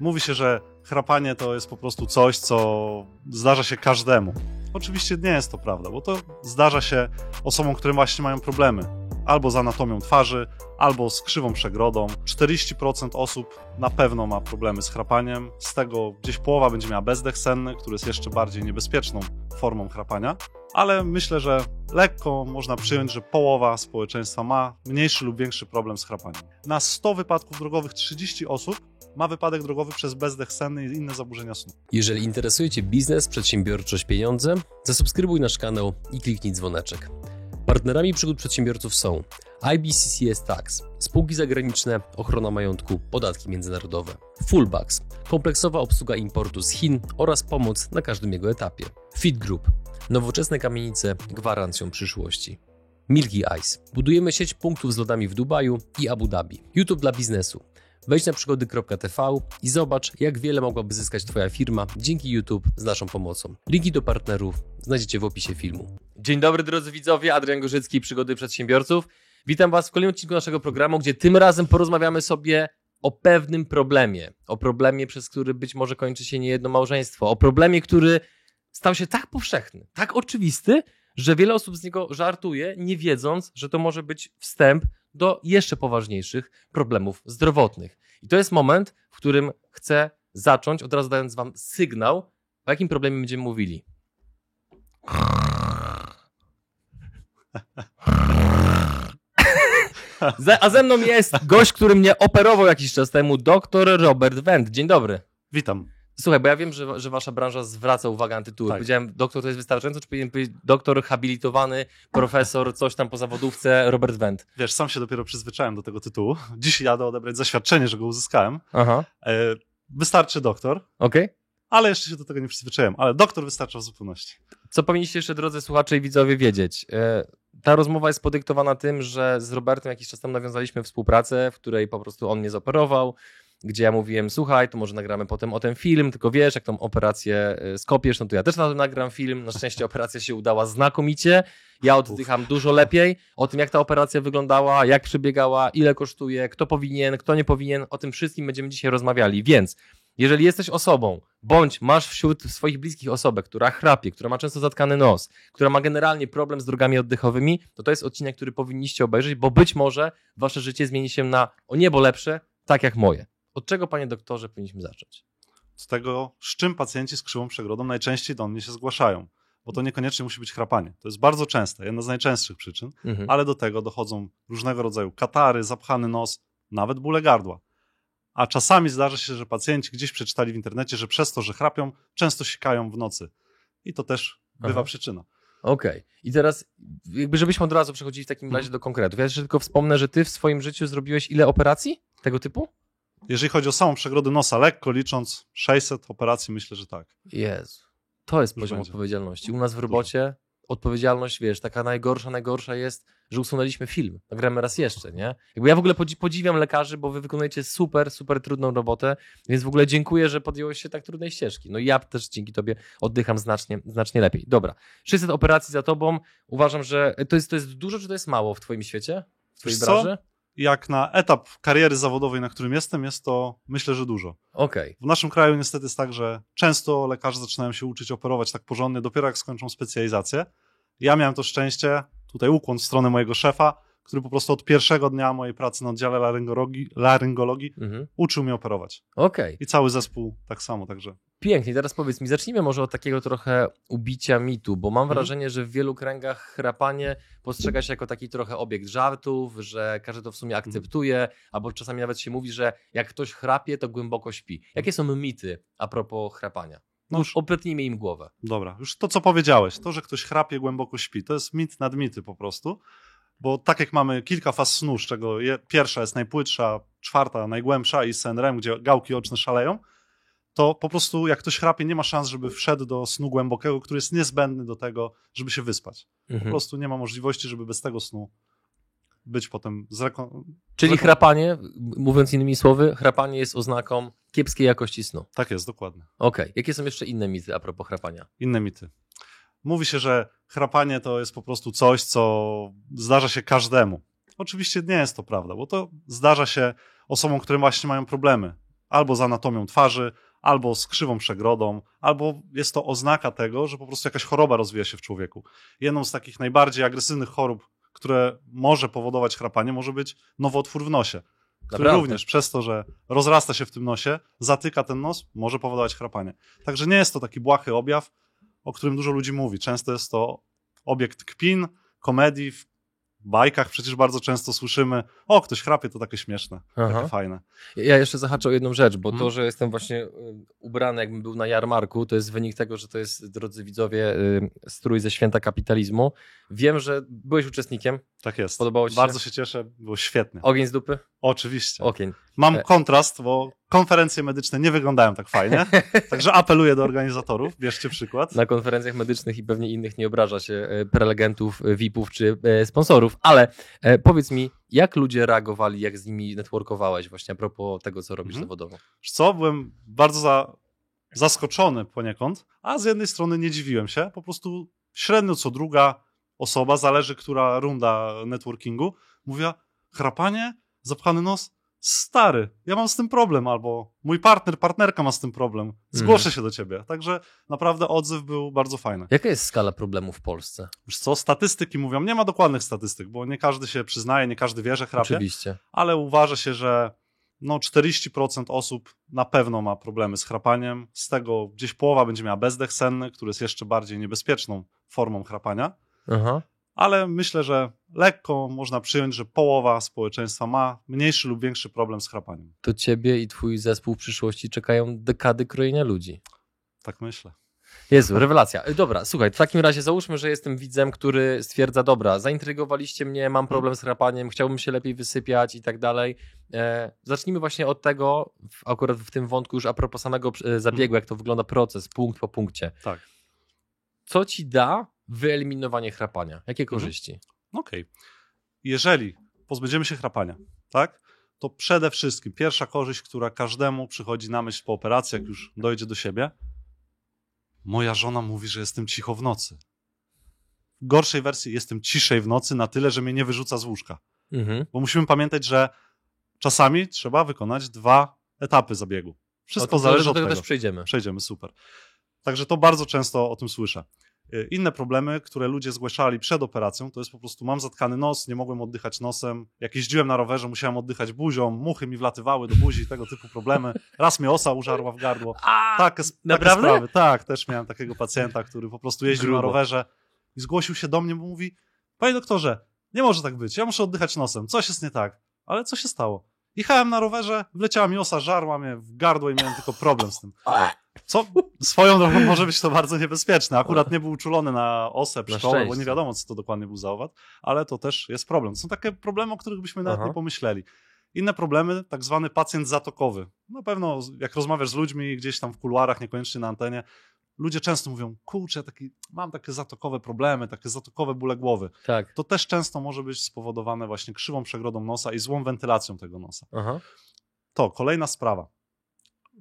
Mówi się, że chrapanie to jest po prostu coś, co zdarza się każdemu. Oczywiście nie jest to prawda, bo to zdarza się osobom, które właśnie mają problemy. Albo z anatomią twarzy, albo z krzywą przegrodą. 40% osób na pewno ma problemy z chrapaniem. Z tego gdzieś połowa będzie miała bezdech senny, który jest jeszcze bardziej niebezpieczną formą chrapania. Ale myślę, że lekko można przyjąć, że połowa społeczeństwa ma mniejszy lub większy problem z chrapaniem. Na 100 wypadków drogowych 30 osób ma wypadek drogowy przez bezdech senny i inne zaburzenia snu. Jeżeli interesuje Cię biznes, przedsiębiorczość, pieniądze, zasubskrybuj nasz kanał i kliknij dzwoneczek. Partnerami przygód przedsiębiorców są IBCCS Tax, spółki zagraniczne, ochrona majątku, podatki międzynarodowe, Fullbacks, kompleksowa obsługa importu z Chin oraz pomoc na każdym jego etapie, Fit Group, nowoczesne kamienice gwarancją przyszłości. Milky Ice. Budujemy sieć punktów z lodami w Dubaju i Abu Dhabi. YouTube dla biznesu. Wejdź na przygody.tv i zobacz, jak wiele mogłaby zyskać Twoja firma dzięki YouTube z naszą pomocą. Linki do partnerów znajdziecie w opisie filmu. Dzień dobry drodzy widzowie, Adrian Gorzycki, Przygody Przedsiębiorców. Witam Was w kolejnym odcinku naszego programu, gdzie tym razem porozmawiamy sobie o pewnym problemie. O problemie, przez który być może kończy się niejedno małżeństwo. O problemie, który stał się tak powszechny, tak oczywisty, że wiele osób z niego żartuje, nie wiedząc, że to może być wstęp do jeszcze poważniejszych problemów zdrowotnych. I to jest moment, w którym chcę zacząć, od razu dając Wam sygnał, o jakim problemie będziemy mówili. A ze mną jest gość, który mnie operował jakiś czas temu, dr Robert Wendt. Dzień dobry. Witam. Słuchaj, bo ja wiem, że, że wasza branża zwraca uwagę na tytuły. Tak. Powiedziałem, doktor to jest wystarczająco, czy powinien powiedzieć doktor habilitowany, profesor, coś tam po zawodówce, Robert Wendt? Wiesz, sam się dopiero przyzwyczaiłem do tego tytułu. Dziś jadę odebrać zaświadczenie, że go uzyskałem. Aha, E, wystarczy doktor, okej. ale jeszcze się do tego nie przyzwyczaiłem. Ale doktor wystarcza w zupełności. Co powinniście jeszcze, drodzy słuchacze i widzowie, wiedzieć? E, Ta rozmowa jest podyktowana tym, że z Robertem jakiś czas temu nawiązaliśmy współpracę, w której po prostu on mnie zoperował, gdzie ja mówiłem, słuchaj, to może nagramy potem o ten film, tylko wiesz, jak tą operację e, skopiesz, no to ja też na to nagram film. Na szczęście operacja się udała znakomicie. Ja oddycham dużo lepiej. O tym, jak ta operacja wyglądała, jak przebiegała, ile kosztuje, kto powinien, kto nie powinien, o tym wszystkim będziemy dzisiaj rozmawiali. Więc jeżeli jesteś osobą, bądź masz wśród swoich bliskich osobę, która chrapie, która ma często zatkany nos, która ma generalnie problem z drogami oddechowymi, to to jest odcinek, który powinniście obejrzeć, bo być może wasze życie zmieni się na o niebo lepsze, tak jak moje. Od czego, panie doktorze, powinniśmy zacząć? Z tego, z czym pacjenci z krzywą przegrodą najczęściej do mnie się zgłaszają. Bo to niekoniecznie musi być chrapanie. To jest bardzo częste, jedna z najczęstszych przyczyn, Mhm. ale do tego dochodzą różnego rodzaju katary, zapchany nos, nawet bóle gardła. A czasami zdarza się, że pacjenci gdzieś przeczytali w internecie, że przez to, że chrapią, często sikają w nocy. I to też bywa Aha. przyczyna. Okej. I teraz, jakby żebyśmy od razu przechodzili w takim razie do konkretów. Ja jeszcze tylko wspomnę, że ty w swoim życiu zrobiłeś ile operacji tego typu? Jeżeli chodzi o samą przegrodę nosa, lekko licząc 600 operacji, myślę, że tak. Jezu. To jest Już poziom będzie. odpowiedzialności. U nas w robocie odpowiedzialność, wiesz, taka najgorsza, najgorsza jest, że usunęliśmy film. Nagramy raz jeszcze, nie? Jakby ja w ogóle podzi- podziwiam lekarzy, bo wy wykonujecie super, super trudną robotę, więc w ogóle dziękuję, że podjąłeś się tak trudnej ścieżki. No i ja też dzięki tobie oddycham znacznie, znacznie lepiej. Dobra. 600 operacji za tobą. Uważam, że to jest, to jest dużo, czy to jest mało w twoim świecie? W twojej branży? Jak na etap kariery zawodowej, na którym jestem, jest to myślę, że dużo. Okej. W naszym kraju niestety jest tak, że często lekarze zaczynają się uczyć operować tak porządnie, dopiero jak skończą specjalizację. Ja miałem to szczęście, tutaj ukłon w stronę mojego szefa, który po prostu od pierwszego dnia mojej pracy na oddziale laryngologii, laryngologii Mhm. uczył mnie operować. Okej. I cały zespół tak samo, także Pięknie, teraz powiedz mi, zacznijmy może od takiego trochę ubicia mitu, bo mam Mhm. wrażenie, że w wielu kręgach chrapanie postrzega się jako taki trochę obiekt żartów, że każdy to w sumie Mhm. akceptuje, albo czasami nawet się mówi, że jak ktoś chrapie, to głęboko śpi. Jakie są mity a propos chrapania? no już, Opytnijmy im głowę. dobra, już to co powiedziałeś, to, że ktoś chrapie, głęboko śpi, to jest mit nad mity po prostu, bo tak jak mamy kilka faz snu, z czego je, pierwsza jest najpłytsza, czwarta najgłębsza i sen REM, gdzie gałki oczne szaleją, to po prostu jak ktoś chrapie, nie ma szans, żeby wszedł do snu głębokiego, który jest niezbędny do tego, żeby się wyspać. Po Mhm. prostu nie ma możliwości, żeby bez tego snu być potem zreko... Czyli chrapanie, mówiąc innymi słowy, chrapanie jest oznaką kiepskiej jakości snu. Tak jest, dokładnie. Okej, jakie są jeszcze inne mity a propos chrapania? Inne mity. Mówi się, że chrapanie to jest po prostu coś, co zdarza się każdemu. Oczywiście nie jest to prawda, bo to zdarza się osobom, które właśnie mają problemy albo z anatomią twarzy, albo z krzywą przegrodą, albo jest to oznaka tego, że po prostu jakaś choroba rozwija się w człowieku. Jedną z takich najbardziej agresywnych chorób, które może powodować chrapanie, może być nowotwór w nosie. Który Naprawdę? również przez to, że rozrasta się w tym nosie, zatyka ten nos, może powodować chrapanie. Także nie jest to taki błahy objaw, o którym dużo ludzi mówi. Często jest to obiekt kpin, komedii, w bajkach przecież bardzo często słyszymy, o, ktoś chrapie, to takie śmieszne, Aha. takie fajne. Ja jeszcze zahaczę o jedną rzecz, bo to, Mhm. że jestem właśnie y, ubrany, jakbym był na jarmarku, to jest wynik tego, że to jest, drodzy widzowie, y, strój ze święta kapitalizmu. Wiem, że byłeś uczestnikiem. Tak jest. Podobało ci się? Bardzo się cieszę, było świetnie. Ogień z dupy? Oczywiście. Ogień. Mam E- kontrast, bo konferencje medyczne nie wyglądają tak fajnie, także apeluję do organizatorów, bierzcie przykład. Na konferencjach medycznych i pewnie innych nie obraża się e, prelegentów, e, VIP-ów czy e, sponsorów, ale powiedz mi, jak ludzie reagowali, jak z nimi networkowałeś właśnie a propos tego, co robisz Mhm. zawodowo? Co, byłem bardzo za, zaskoczony poniekąd, a z jednej strony nie dziwiłem się, po prostu średnio co druga osoba, zależy która runda networkingu, mówiła, chrapanie, zapchany nos, stary, ja mam z tym problem, albo mój partner, partnerka ma z tym problem, zgłoszę się do ciebie. Także naprawdę odzew był bardzo fajny. Jaka jest skala problemu w Polsce? Wiesz co, statystyki mówią, nie ma dokładnych statystyk, bo nie każdy się przyznaje, nie każdy wie, że chrapie, Oczywiście. ale uważa się, że no 40% osób na pewno ma problemy z chrapaniem, z tego gdzieś połowa będzie miała bezdech senny, który jest jeszcze bardziej niebezpieczną formą chrapania, Aha. Ale myślę, że lekko można przyjąć, że połowa społeczeństwa ma mniejszy lub większy problem z chrapaniem. To ciebie i twój zespół w przyszłości czekają dekady krojenia ludzi. Tak myślę. Jezu, rewelacja. Dobra, słuchaj, w takim razie załóżmy, że jestem widzem, który stwierdza, dobra, zaintrygowaliście mnie, mam problem z chrapaniem, chciałbym się lepiej wysypiać i tak dalej. E, zacznijmy właśnie od tego, akurat w tym wątku już a propos samego e, zabiegu, jak to wygląda proces, punkt po punkcie. Tak. Co ci da wyeliminowanie chrapania? Jakie korzyści? Okej. Jeżeli pozbędziemy się chrapania, tak? To przede wszystkim pierwsza korzyść, która każdemu przychodzi na myśl po operacji, jak już dojdzie do siebie. Moja żona mówi, że jestem cicho w nocy. W gorszej wersji jestem ciszej w nocy na tyle, że mnie nie wyrzuca z łóżka. Mhm. Bo musimy pamiętać, że czasami trzeba wykonać dwa etapy zabiegu. Wszystko zależy od tego tego. też przejdziemy. Przejdziemy, super. Także to bardzo często o tym słyszę. Y, Inne problemy, które ludzie zgłaszali przed operacją, to jest po prostu mam zatkany nos, nie mogłem oddychać nosem. Jak jeździłem na rowerze, musiałem oddychać buzią, muchy mi wlatywały do buzi, tego typu problemy. Raz mnie osa użarła w gardło. Takie, takie naprawdę? sprawy. Tak, też miałem takiego pacjenta, który po prostu jeździł Grubo. na rowerze i zgłosił się do mnie, bo mówi, panie doktorze, nie może tak być, ja muszę oddychać nosem, coś jest nie tak. Ale co się stało? Jechałem na rowerze, wleciała mi osa, żarła mnie w gardło i miałem tylko problem z tym. Co swoją drogą może być to bardzo niebezpieczne. Akurat nie był uczulony na osę, pszczołę, bo nie wiadomo, co to dokładnie był za owad, ale to też jest problem. To są takie problemy, o których byśmy nawet Aha. nie pomyśleli. Inne problemy, tak zwany pacjent zatokowy. Na pewno, jak rozmawiasz z ludźmi gdzieś tam w kuluarach, niekoniecznie na antenie, ludzie często mówią, kurczę, taki, mam takie zatokowe problemy, takie zatokowe bóle głowy. Tak. To też często może być spowodowane właśnie krzywą przegrodą nosa i złą wentylacją tego nosa. Aha. To kolejna sprawa.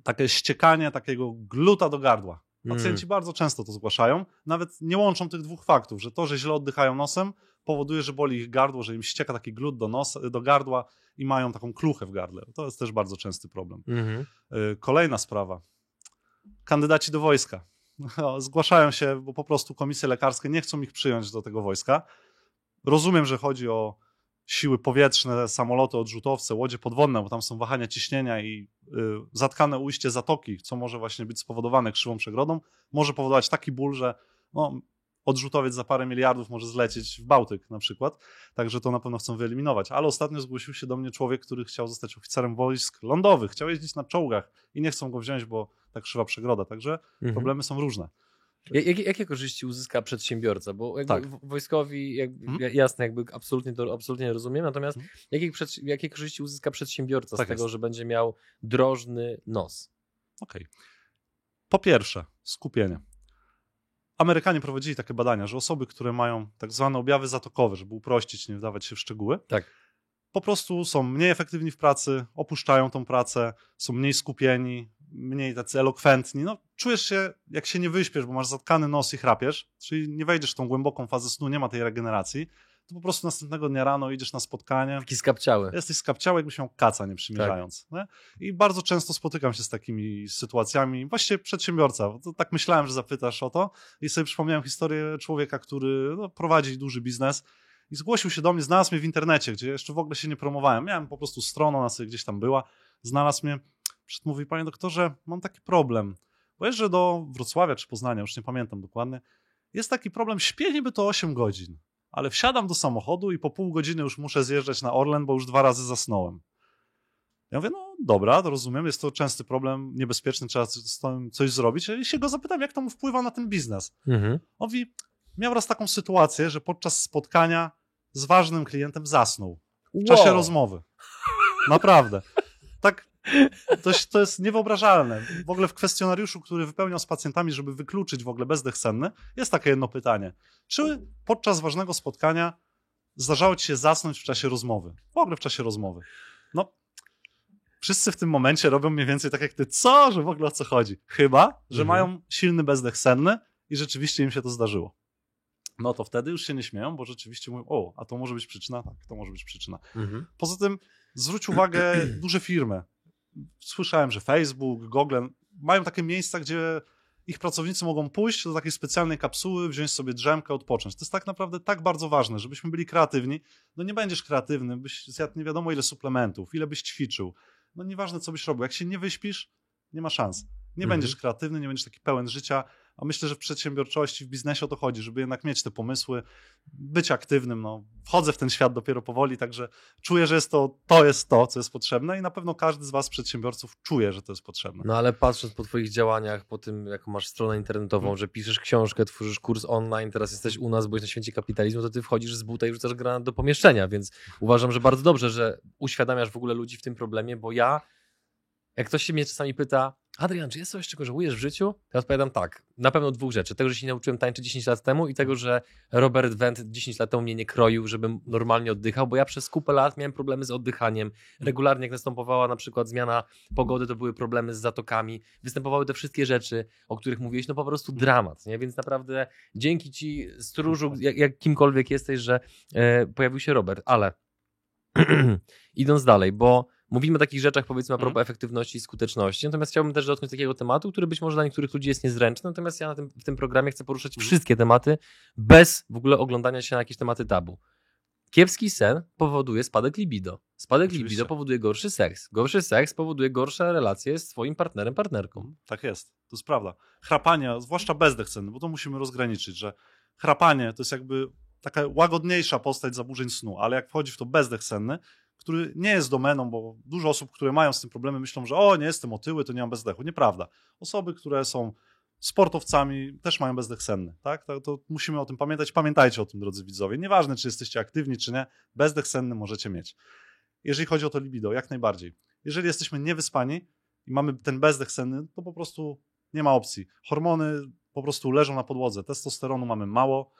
Takie ściekanie takiego gluta do gardła. Mm. Pacjenci bardzo często to zgłaszają. Nawet nie łączą tych dwóch faktów, że to, że źle oddychają nosem, powoduje, że boli ich gardło, że im ścieka taki glut do, nosa, do gardła i mają taką kluchę w gardle. To jest też bardzo częsty problem. Mhm. Y, Kolejna sprawa. Kandydaci do wojska. Zgłaszają się, bo po prostu komisje lekarskie nie chcą ich przyjąć do tego wojska. Rozumiem, że chodzi o siły powietrzne, samoloty, odrzutowce, łodzie podwodne, bo tam są wahania ciśnienia i y, zatkane ujście zatoki, co może właśnie być spowodowane krzywą przegrodą, może powodować taki ból, że no, odrzutowiec za parę miliardów może zlecieć w Bałtyk na przykład. Także to na pewno chcą wyeliminować. Ale ostatnio zgłosił się do mnie człowiek, który chciał zostać oficerem wojsk lądowych, chciał jeździć na czołgach i nie chcą go wziąć, bo tak krzywa przegroda. Także Mhm. problemy są różne. Ja- Jakie, jakie korzyści uzyska przedsiębiorca? Bo jakby Tak. wojskowi, jakby, ja- jasne, jakby absolutnie to absolutnie rozumiem, natomiast Mhm. jakie, jakie korzyści uzyska przedsiębiorca Tak z tego, jest. że będzie miał drożny nos? Okej. Po pierwsze, skupienie. Amerykanie prowadzili takie badania, że osoby, które mają tak zwane objawy zatokowe, żeby uprościć, nie wdawać się w szczegóły, Tak. po prostu są mniej efektywni w pracy, opuszczają tą pracę, są mniej skupieni, mniej tacy elokwentni. No, czujesz się, jak się nie wyśpiesz, bo masz zatkany nos i chrapiesz, czyli nie wejdziesz w tą głęboką fazę snu, nie ma tej regeneracji, to po prostu następnego dnia rano idziesz na spotkanie, Taki skapciały. jesteś skapciały, jakbyś miał kaca, nie przymierzając. Nie? I bardzo często spotykam się z takimi sytuacjami. Właściwie przedsiębiorca, tak myślałem, że zapytasz o to i sobie przypomniałem historię człowieka, który no, prowadzi duży biznes i zgłosił się do mnie, znalazł mnie w internecie, gdzie jeszcze w ogóle się nie promowałem. Miałem po prostu stronę, ona sobie gdzieś tam była. Znalazł mnie, mówi, panie doktorze, mam taki problem. Bo jeżdżę do Wrocławia czy Poznania, już nie pamiętam dokładnie. Jest taki problem, śpię niby to 8 godzin, ale wsiadam do samochodu i po pół godziny już muszę zjeżdżać na Orlen, bo już dwa razy zasnąłem. Ja mówię, no dobra, to rozumiem, jest to częsty problem, niebezpieczny, trzeba z tym coś zrobić. I się go zapytam, jak to mu wpływa na ten biznes. Mhm. On mówi, miał raz taką sytuację, że podczas spotkania z ważnym klientem zasnął w czasie Wow. rozmowy. Naprawdę. Tak, to, jest- to jest niewyobrażalne. W ogóle w kwestionariuszu, który wypełniał z pacjentami, żeby wykluczyć w ogóle bezdech senny, jest takie jedno pytanie. Czy podczas ważnego spotkania zdarzało ci się zasnąć w czasie rozmowy? W ogóle w czasie rozmowy. No, wszyscy w tym momencie robią mniej więcej tak jak ty. Co? Że w ogóle o co chodzi? Chyba, że Mhm. mają silny bezdech senny i rzeczywiście im się to zdarzyło. No to wtedy już się nie śmieją, bo rzeczywiście mówią, o, a to może być przyczyna? Tak, to może być przyczyna. Mhm. Poza tym zwróć uwagę, duże firmy. Słyszałem, że Facebook, Google mają takie miejsca, gdzie ich pracownicy mogą pójść do takiej specjalnej kapsuły, wziąć sobie drzemkę, odpocząć. To jest tak naprawdę tak bardzo ważne, żebyśmy byli kreatywni. No nie będziesz kreatywny, byś zjadł nie wiadomo ile suplementów, ile byś ćwiczył. No nieważne, co byś robił. Jak się nie wyśpisz, nie ma szans. Nie Mhm. będziesz kreatywny, nie będziesz taki pełen życia, a myślę, że w przedsiębiorczości, w biznesie o to chodzi, żeby jednak mieć te pomysły, być aktywnym. No, wchodzę w ten świat dopiero powoli, także czuję, że jest to, to jest to, co jest potrzebne i na pewno każdy z was, przedsiębiorców, czuje, że to jest potrzebne. No ale patrząc po twoich działaniach, po tym jak masz stronę internetową, Mhm. że piszesz książkę, tworzysz kurs online, teraz jesteś u nas, byłeś na święcie kapitalizmu, to ty wchodzisz z buta i rzucasz granat do pomieszczenia, więc uważam, że bardzo dobrze, że uświadamiasz w ogóle ludzi w tym problemie, bo ja, jak ktoś się mnie czasami pyta, Adrian, czy jest coś, czego żałujesz w życiu? Ja odpowiadam tak, na pewno dwóch rzeczy. Tego, że się nie nauczyłem tańczyć 10 lat temu i tego, że Robert Wendt 10 lat temu mnie nie kroił, żebym normalnie oddychał, bo ja przez kupę lat miałem problemy z oddychaniem. Regularnie jak następowała na przykład zmiana pogody, to były problemy z zatokami. Występowały te wszystkie rzeczy, o których mówiłeś, no po prostu dramat, nie? Więc naprawdę dzięki ci, stróżu, jak, jak kimkolwiek jesteś, że e, pojawił się Robert, ale idąc dalej, bo mówimy o takich rzeczach, powiedzmy, a propos Mhm. efektywności i skuteczności, natomiast chciałbym też dotknąć takiego tematu, który być może dla niektórych ludzi jest niezręczny, natomiast ja na tym, w tym programie chcę poruszać Mhm. wszystkie tematy bez w ogóle oglądania się na jakieś tematy tabu. Kiepski sen powoduje spadek libido. Spadek Oczywiście. libido powoduje gorszy seks. Gorszy seks powoduje gorsze relacje z twoim partnerem, partnerką. Tak jest, to jest prawda. Chrapanie, zwłaszcza bezdech senny, bo to musimy rozgraniczyć, że chrapanie to jest jakby taka łagodniejsza postać zaburzeń snu, ale jak wchodzi w to bezdech senny, który nie jest domeną, bo dużo osób, które mają z tym problemy, myślą, że o, nie jestem otyły, to nie mam bezdechu. Nieprawda. Osoby, które są sportowcami, też mają bezdech senny. Tak? To, to musimy o tym pamiętać. Pamiętajcie o tym, drodzy widzowie. Nieważne, czy jesteście aktywni, czy nie, bezdech senny możecie mieć. Jeżeli chodzi o to libido, jak najbardziej. Jeżeli jesteśmy niewyspani i mamy ten bezdech senny, to po prostu nie ma opcji. Hormony po prostu leżą na podłodze. Testosteronu mamy mało.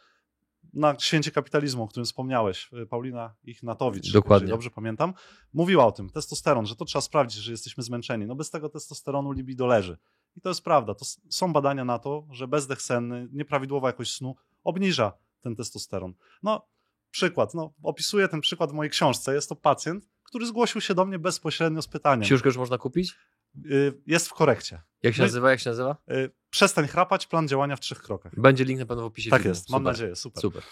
Na święcie kapitalizmu, o którym wspomniałeś, y, Paulina Ichnatowicz, Dokładnie. dobrze pamiętam, mówiła o tym, testosteron, że to trzeba sprawdzić, że jesteśmy zmęczeni. No bez tego testosteronu libido leży. I to jest prawda. To są badania na to, że bezdech senny, nieprawidłowa jakość snu obniża ten testosteron. No, przykład. No, opisuję ten przykład w mojej książce. Jest to pacjent, który zgłosił się do mnie bezpośrednio z pytaniem. Książkę już można kupić? Y, Jest w korekcie. Jak się nazywa? Jak się nazywa? Y, Przestań chrapać, plan działania w trzech krokach. Będzie link na pewno w opisie Tak filmu. jest, mam Super. nadzieję, super. Super.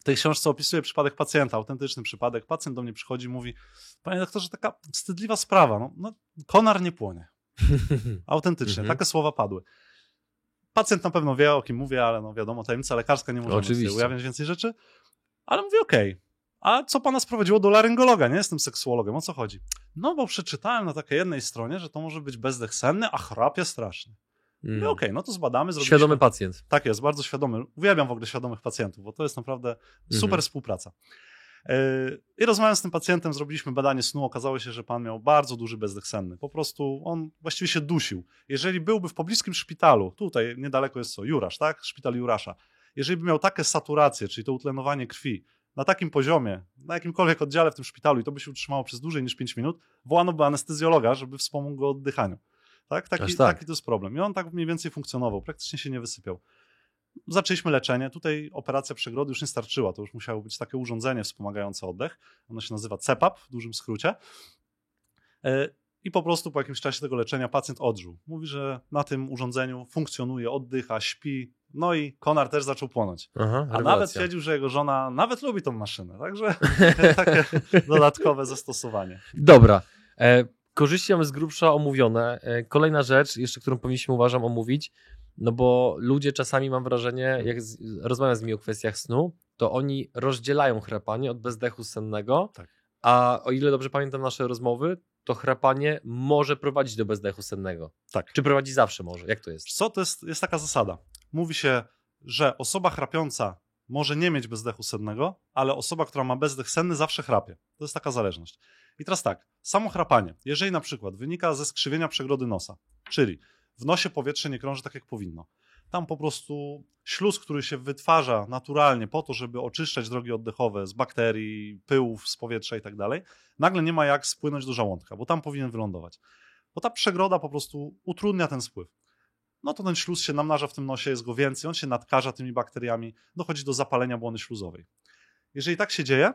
W tej książce opisuję przypadek pacjenta, autentyczny przypadek. Pacjent do mnie przychodzi i mówi, panie doktorze, taka wstydliwa sprawa, no, no konar nie płonie. Autentycznie, Mhm. takie słowa padły. Pacjent na pewno wie, o kim mówię, ale no wiadomo, tajemnica lekarska, nie sobie ujawniać więcej rzeczy. Ale mówię, okej, a co pana sprowadziło do laryngologa? Nie jestem seksuologiem, o co chodzi? No bo przeczytałem na takiej jednej stronie, że to może być bezdech senny, a chrapie strasznie. Mm. Mówię, okej, no to zbadamy, zrobiliśmy. Świadomy pacjent. Tak jest, bardzo świadomy. Uwielbiam w ogóle świadomych pacjentów, bo to jest naprawdę super Mhm. współpraca. Yy, I rozmawiając z tym pacjentem, zrobiliśmy badanie snu. Okazało się, że pan miał bardzo duży bezdech senny. Po prostu on właściwie się dusił. Jeżeli byłby w pobliskim szpitalu, tutaj niedaleko jest co, Jurasz, tak? Szpital Jurasza. Jeżeli by miał takie saturacje, czyli to utlenowanie krwi, na takim poziomie, na jakimkolwiek oddziale w tym szpitalu i to by się utrzymało przez dłużej niż 5 minut, wołano by anestezjologa, żeby wspomógł go oddychaniu. Tak? Taki, tak. taki to jest problem. I on tak mniej więcej funkcjonował, praktycznie się nie wysypiał. zaczęliśmy leczenie. Tutaj operacja przegrody już nie starczyła, to już musiało być takie urządzenie wspomagające oddech. Ono się nazywa CEPAP w dużym skrócie. E, I po prostu po jakimś czasie tego leczenia pacjent odżył. Mówi, że na tym urządzeniu funkcjonuje, oddycha, śpi. No i konar też zaczął płonąć. Aha, A rewelacja. nawet twierdził, że jego żona nawet lubi tą maszynę. Także takie dodatkowe zastosowanie. Dobra. E, korzyści mamy z grubsza omówione. E, kolejna rzecz, jeszcze którą powinniśmy uważam omówić, no bo ludzie czasami mam wrażenie, jak z, rozmawiam z nimi o kwestiach snu, to oni rozdzielają chrapanie od bezdechu sennego, Tak. a o ile dobrze pamiętam nasze rozmowy, to chrapanie może prowadzić do bezdechu sennego. Tak. Czy prowadzi zawsze może? Jak to jest? Co to jest, jest taka zasada? Mówi się, że osoba chrapiąca może nie mieć bezdechu sennego, ale osoba, która ma bezdech senny, zawsze chrapie. To jest taka zależność. I teraz tak, samo chrapanie, jeżeli na przykład wynika ze skrzywienia przegrody nosa, czyli w nosie powietrze nie krąży tak, jak powinno, tam po prostu śluz, który się wytwarza naturalnie po to, żeby oczyszczać drogi oddechowe z bakterii, pyłów, z powietrza i tak dalej, nagle nie ma jak spłynąć do żołądka, bo tam powinien wylądować. Bo ta przegroda po prostu utrudnia ten spływ no to ten śluz się namnaża w tym nosie, jest go więcej, on się nadkaża tymi bakteriami, dochodzi do zapalenia błony śluzowej. Jeżeli tak się dzieje,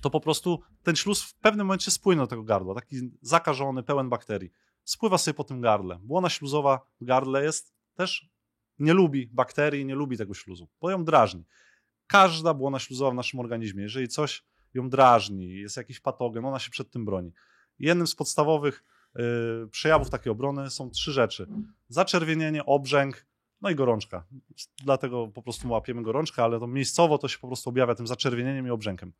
to po prostu ten śluz w pewnym momencie spłynie do tego gardła, taki zakażony, pełen bakterii. Spływa sobie po tym gardle. Błona śluzowa w gardle jest też, nie lubi bakterii, nie lubi tego śluzu, bo ją drażni. Każda błona śluzowa w naszym organizmie, jeżeli coś ją drażni, jest jakiś patogen, ona się przed tym broni. Jednym z podstawowych przejawów takiej obrony są trzy rzeczy. Zaczerwienienie, obrzęk, no i gorączka. Dlatego po prostu łapiemy gorączkę, ale to miejscowo to się po prostu objawia tym zaczerwienieniem i obrzękiem.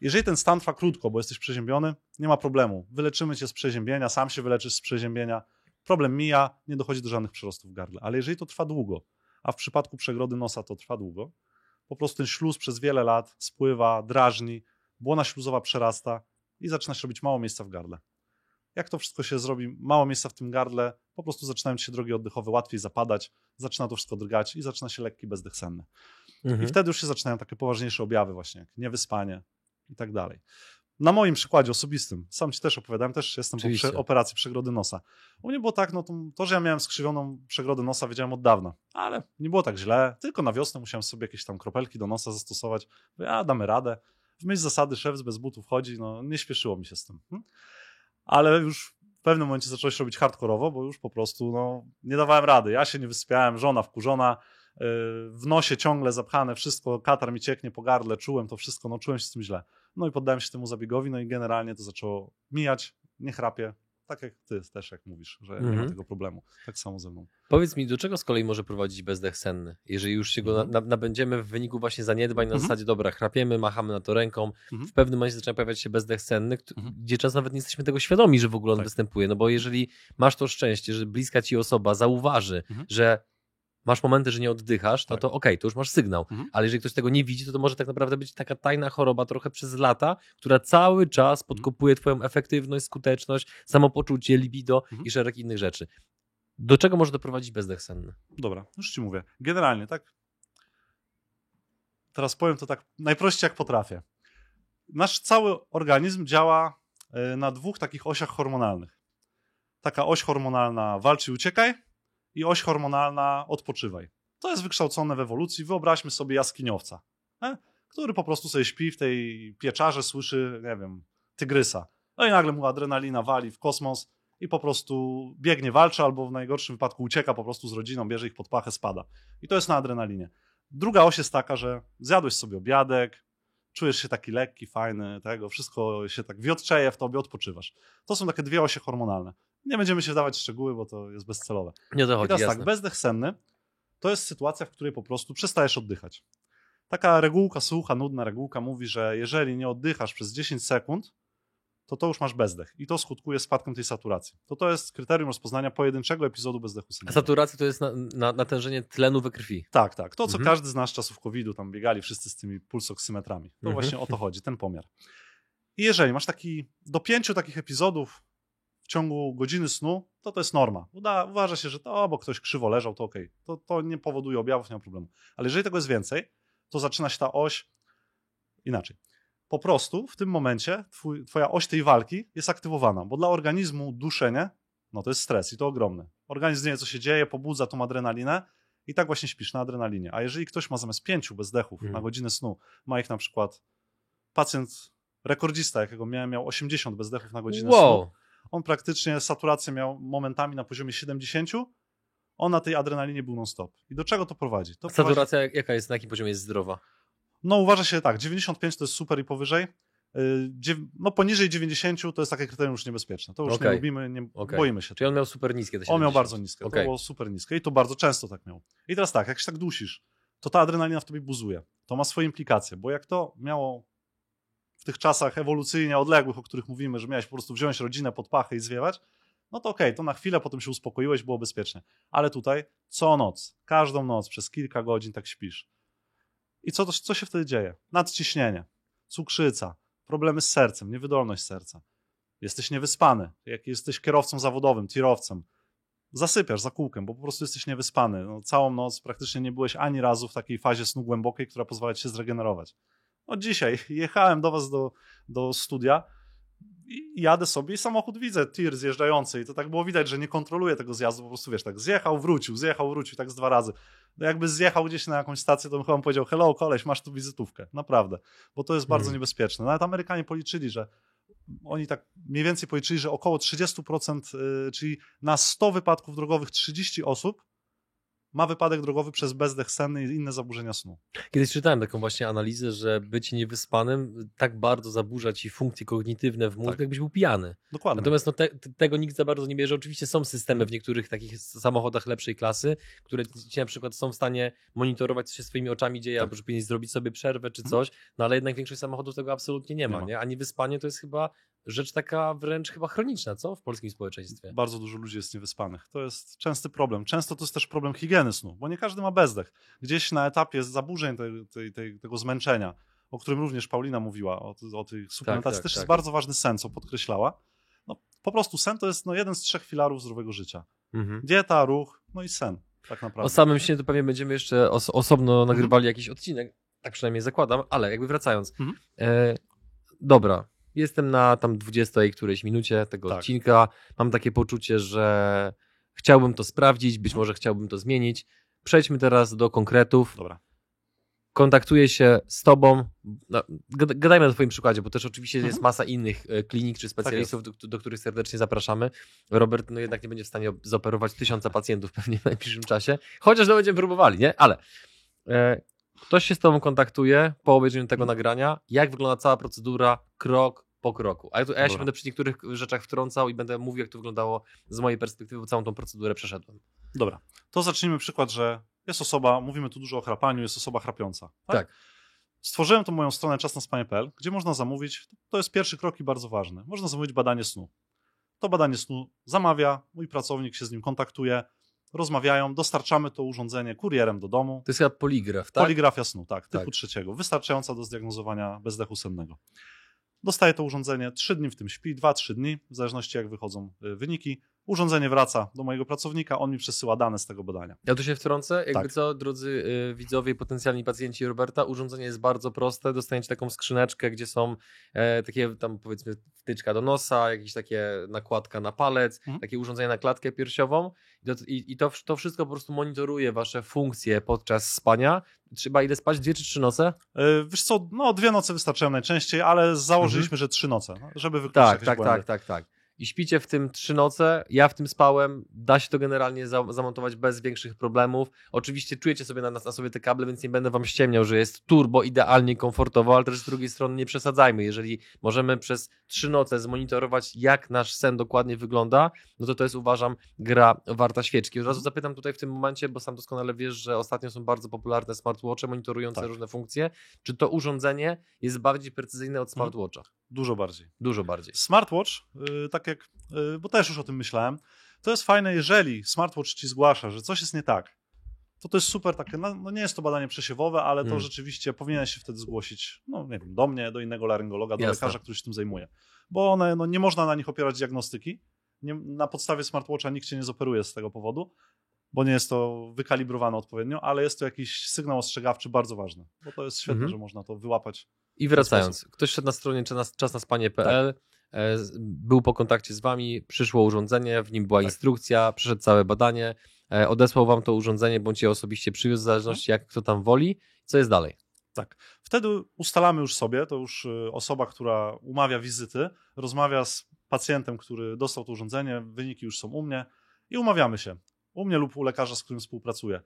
Jeżeli ten stan trwa krótko, bo jesteś przeziębiony, nie ma problemu. Wyleczymy cię z przeziębienia, sam się wyleczysz z przeziębienia. Problem mija, nie dochodzi do żadnych przyrostów w gardle. Ale jeżeli to trwa długo, a w przypadku przegrody nosa to trwa długo, po prostu ten śluz przez wiele lat spływa, drażni, błona śluzowa przerasta i zaczyna się robić mało miejsca w gardle. Jak to wszystko się zrobi, mało miejsca w tym gardle, po prostu zaczynają ci się drogi oddechowe łatwiej zapadać, zaczyna to wszystko drgać i zaczyna się lekki bezdech senny. Mhm. I wtedy już się zaczynają takie poważniejsze objawy właśnie, jak niewyspanie i tak dalej. Na moim przykładzie osobistym, sam ci też opowiadałem, też jestem Oczywiście. po prze- operacji przegrody nosa. U mnie było tak, no to, to, że ja miałem skrzywioną przegrodę nosa, wiedziałem od dawna, ale nie było tak źle, tylko na wiosnę musiałem sobie jakieś tam kropelki do nosa zastosować, Mówię, a damy radę. W myśl zasady szef bez butów chodzi, no nie śpieszyło mi się z tym. Hm? Ale już w pewnym momencie zaczęło się robić hardkorowo, bo już po prostu no, nie dawałem rady. Ja się nie wysypiałem, żona wkurzona, yy, w nosie ciągle zapchane, wszystko, katar mi cieknie po gardle, czułem to wszystko, no czułem się z tym źle. No i poddałem się temu zabiegowi, no i generalnie to zaczęło mijać, nie chrapię, tak jak ty też, jak mówisz, że nie ma Mhm. tego problemu. Tak samo ze mną. Powiedz mi, do czego z kolei może prowadzić bezdech senny? Jeżeli już się go na, Mhm. na, nabędziemy w wyniku właśnie zaniedbań na Mhm. zasadzie, dobra, chrapiemy, machamy na to ręką, Mhm. w pewnym momencie zaczyna pojawiać się bezdech senny, Mhm. gdzie czas nawet nie jesteśmy tego świadomi, że w ogóle on Tak. występuje, no bo jeżeli masz to szczęście, że bliska ci osoba zauważy, Mhm. że masz momenty, że nie oddychasz, no to okej, to już masz sygnał, Mhm. ale jeżeli ktoś tego nie widzi, to to może tak naprawdę być taka tajna choroba trochę przez lata, która cały czas podkopuje twoją efektywność, skuteczność, samopoczucie, libido Mhm. i szereg innych rzeczy. Do czego może doprowadzić bezdech senny? Dobra, już ci mówię. Generalnie, tak. Teraz powiem to tak najprościej jak potrafię. Nasz cały organizm działa y, na dwóch takich osiach hormonalnych. Taka oś hormonalna walcz i uciekaj i oś hormonalna odpoczywaj. To jest wykształcone w ewolucji. Wyobraźmy sobie jaskiniowca, nie? który po prostu sobie śpi w tej pieczarze, słyszy, nie wiem, tygrysa. No i nagle mu adrenalina wali w kosmos i po prostu biegnie, walczy, albo w najgorszym wypadku ucieka po prostu z rodziną, bierze ich pod pachę, spada. I to jest na adrenalinie. Druga oś jest taka, że zjadłeś sobie obiadek, czujesz się taki lekki, fajny, tego, wszystko się tak wiotczeje w tobie, odpoczywasz. To są takie dwie osie hormonalne. Nie będziemy się wdawać w szczegóły, bo to jest bezcelowe. Nie to I teraz jasne. tak, bezdech senny to jest sytuacja, w której po prostu przestajesz oddychać. Taka regułka, sucha, nudna regułka mówi, że jeżeli nie oddychasz przez 10 sekund, to to już masz bezdech i to skutkuje spadkiem tej saturacji. To to jest kryterium rozpoznania pojedynczego epizodu bezdechu A sennego. saturacja to jest na, na, natężenie tlenu we krwi. Tak, tak. To, co Mhm. każdy z nas z czasów COVID-u tam biegali wszyscy z tymi pulsoksymetrami. To Mhm. właśnie o to chodzi, ten pomiar. I jeżeli masz taki, do pięciu takich epizodów ciągu godziny snu, to to jest norma. Uda, uważa się, że to, bo ktoś krzywo leżał, to okej. To, to nie powoduje objawów, nie ma problemu. Ale jeżeli tego jest więcej, to zaczyna się ta oś inaczej. Po prostu w tym momencie twój, twoja oś tej walki jest aktywowana, bo dla organizmu duszenie, no to jest stres i to ogromny. Organizm nie wie, co się dzieje, pobudza tą adrenalinę I tak właśnie śpisz na adrenalinie. A jeżeli ktoś ma zamiast pięciu bezdechów Mhm. na godzinę snu, ma ich na przykład pacjent rekordzista, jakiego miałem, miał 80 bezdechów na godzinę snu. On praktycznie saturację miał momentami na poziomie 70, on na tej adrenalinie był non-stop. I do czego to prowadzi? To prowadzi Saturacja jaka jest, na jakim poziomie jest zdrowa? no uważa się tak, 95 to jest super i powyżej. Dziew- No poniżej 90 to jest takie kryterium już niebezpieczne. To już Okej. nie lubimy, nie, Okej. boimy się. Czyli on miał super niskie te On miał 70. bardzo niskie, Okej. to było super niskie i to bardzo często tak miał. I teraz tak, jak się tak dusisz, to ta adrenalina w tobie buzuje. To ma swoje implikacje, bo jak to miało w tych czasach ewolucyjnie odległych, o których mówimy, że miałeś po prostu wziąć rodzinę pod pachę i zwiewać, no to okej, to na chwilę potem się uspokoiłeś, było bezpiecznie. Ale tutaj co noc, każdą noc przez kilka godzin tak śpisz. I co, co się wtedy dzieje? Nadciśnienie, cukrzyca, problemy z sercem, niewydolność serca. Jesteś niewyspany. Jak jesteś kierowcą zawodowym, tirowcem, zasypiasz za kółkiem, bo po prostu jesteś niewyspany. No, całą noc praktycznie nie byłeś ani razu w takiej fazie snu głębokiej, która pozwala ci się zregenerować. No dzisiaj jechałem do was do, do studia i jadę sobie i samochód widzę, tir zjeżdżający i to tak było widać, że nie kontroluje tego zjazdu, po prostu wiesz, tak zjechał, wrócił, zjechał, wrócił, tak z dwa razy. No jakby zjechał gdzieś na jakąś stację, to bym chyba powiedział, hello koleś, masz tu wizytówkę, naprawdę, bo to jest bardzo Mhm. niebezpieczne. Nawet Amerykanie policzyli, że oni tak mniej więcej policzyli, że około 30%, y, czyli na 100 wypadków drogowych 30 osób ma wypadek drogowy przez bezdech senny i inne zaburzenia snu. Kiedyś czytałem taką właśnie analizę, że bycie niewyspanym tak bardzo zaburza ci funkcje kognitywne w mózgu, Tak. jakbyś był pijany. Dokładnie. Natomiast no, te, te, tego nikt za bardzo nie bierze. Oczywiście są systemy w niektórych takich samochodach lepszej klasy, które ci na przykład są w stanie monitorować, co się swoimi oczami dzieje, Tak. albo że powinien zrobić sobie przerwę czy coś, no ale jednak większość samochodów tego absolutnie nie ma, Nie ma. nie? A niewyspanie to jest chyba rzecz taka wręcz chyba chroniczna, co? W polskim społeczeństwie. Bardzo dużo ludzi jest niewyspanych. To jest częsty problem. Często to jest też problem higieny snu, bo nie każdy ma bezdech. Gdzieś na etapie zaburzeń tej, tej, tej, tego zmęczenia, o którym również Paulina mówiła, o, o tych suplementacji, tak, też tak. jest bardzo ważny sen, co podkreślała. No, po prostu sen to jest no, jeden z trzech filarów zdrowego życia. Mhm. Dieta, ruch, no i sen, tak naprawdę. O samym śnie to pewnie będziemy jeszcze os osobno nagrywali jakiś odcinek, tak przynajmniej zakładam, ale jakby wracając. Mhm. E, dobra, jestem na tam 20 którejś minucie tego Tak. odcinka. Mam takie poczucie, że chciałbym to sprawdzić, być może chciałbym to zmienić. Przejdźmy teraz do konkretów. Dobra. Kontaktuję się z tobą. No, gad- gadajmy na twoim przykładzie, bo też oczywiście jest Mhm. masa innych e, klinik czy specjalistów, do, do których serdecznie zapraszamy. Robert no jednak nie będzie w stanie zoperować tysiąca pacjentów pewnie w najbliższym czasie, chociaż no będziemy próbowali, nie? Ale e, ktoś się z tobą kontaktuje po obejrzeniu tego Mhm. nagrania, jak wygląda cała procedura krok po kroku. A ja, tu, a ja się będę przy niektórych rzeczach wtrącał i będę mówił, jak to wyglądało z mojej perspektywy, bo całą tą procedurę przeszedłem. Dobra. To zacznijmy przykład, że jest osoba, mówimy tu dużo o chrapaniu, jest osoba chrapiąca. Tak. Stworzyłem tą moją stronę czasnaspanie.pl, gdzie można zamówić, to jest pierwszy krok i bardzo ważny, można zamówić badanie snu. To badanie snu zamawia, mój pracownik się z nim kontaktuje, rozmawiają, dostarczamy to urządzenie kurierem do domu. To jest chyba poligraf, tak? Poligrafia snu, tak, typu Tak. trzeciego, wystarczająca do zdiagnozowania bezdechu sennego. Dostaje to urządzenie, 3 dni w tym śpi, 2-3 dni, w zależności jak wychodzą y, wyniki. Urządzenie wraca do mojego pracownika, on mi przesyła dane z tego badania. Ja tu się wtrącę. Jakby Tak. co, drodzy y, widzowie, potencjalni pacjenci Roberta, urządzenie jest bardzo proste. Dostaniecie taką skrzyneczkę, gdzie są e, takie tam powiedzmy wtyczka do nosa, jakieś takie nakładka na palec, Mhm. takie urządzenie na klatkę piersiową i, to, i, to, to wszystko po prostu monitoruje wasze funkcje podczas spania. Trzeba ile spać? Dwie czy trzy noce? Yy, Wiesz co, no dwie noce wystarczają najczęściej, ale założyliśmy, że trzy noce, no, żeby wykluczyć Tak, tak, błędy. tak, tak, tak. I śpicie w tym trzy noce, ja w tym spałem, da się to generalnie za zamontować bez większych problemów. Oczywiście czujecie sobie na, na sobie te kable, więc nie będę wam ściemniał, że jest turbo idealnie komfortowo, ale też z drugiej strony nie przesadzajmy. Jeżeli możemy przez trzy noce zmonitorować, jak nasz sen dokładnie wygląda, no to to jest uważam gra warta świeczki. Od razu zapytam tutaj w tym momencie, bo sam doskonale wiesz, że ostatnio są bardzo popularne smartwatche monitorujące Tak. różne funkcje. Czy to urządzenie jest bardziej precyzyjne od smartwatcha? Dużo bardziej. Dużo bardziej. Smartwatch, yy, tak jak, yy, bo też już o tym myślałem, to jest fajne, jeżeli smartwatch ci zgłasza, że coś jest nie tak, to to jest super takie, no, no nie jest to badanie przesiewowe, ale to Mm. rzeczywiście powinien się wtedy zgłosić, no nie wiem, do mnie, do innego laryngologa, do Jasne. lekarza, który się tym zajmuje. Bo one, no nie można na nich opierać diagnostyki, nie, na podstawie smartwatcha nikt cię nie zoperuje z tego powodu, bo nie jest to wykalibrowane odpowiednio, ale jest to jakiś sygnał ostrzegawczy bardzo ważny, bo to jest świetne, Mhm. że można to wyłapać. I wracając, ktoś szedł na stronie czas- czasnaspanie.pl, Tak. e, był po kontakcie z wami, przyszło urządzenie, w nim była Tak. instrukcja, przyszedł całe badanie. e, odesłał wam to urządzenie, bądź je osobiście przywiózł, w zależności jak kto tam woli. Co jest dalej? Tak. Wtedy ustalamy już sobie, to już y, osoba, która umawia wizyty, rozmawia z pacjentem, który dostał to urządzenie, wyniki już są u mnie i umawiamy się. U mnie lub u lekarza, z którym współpracuję.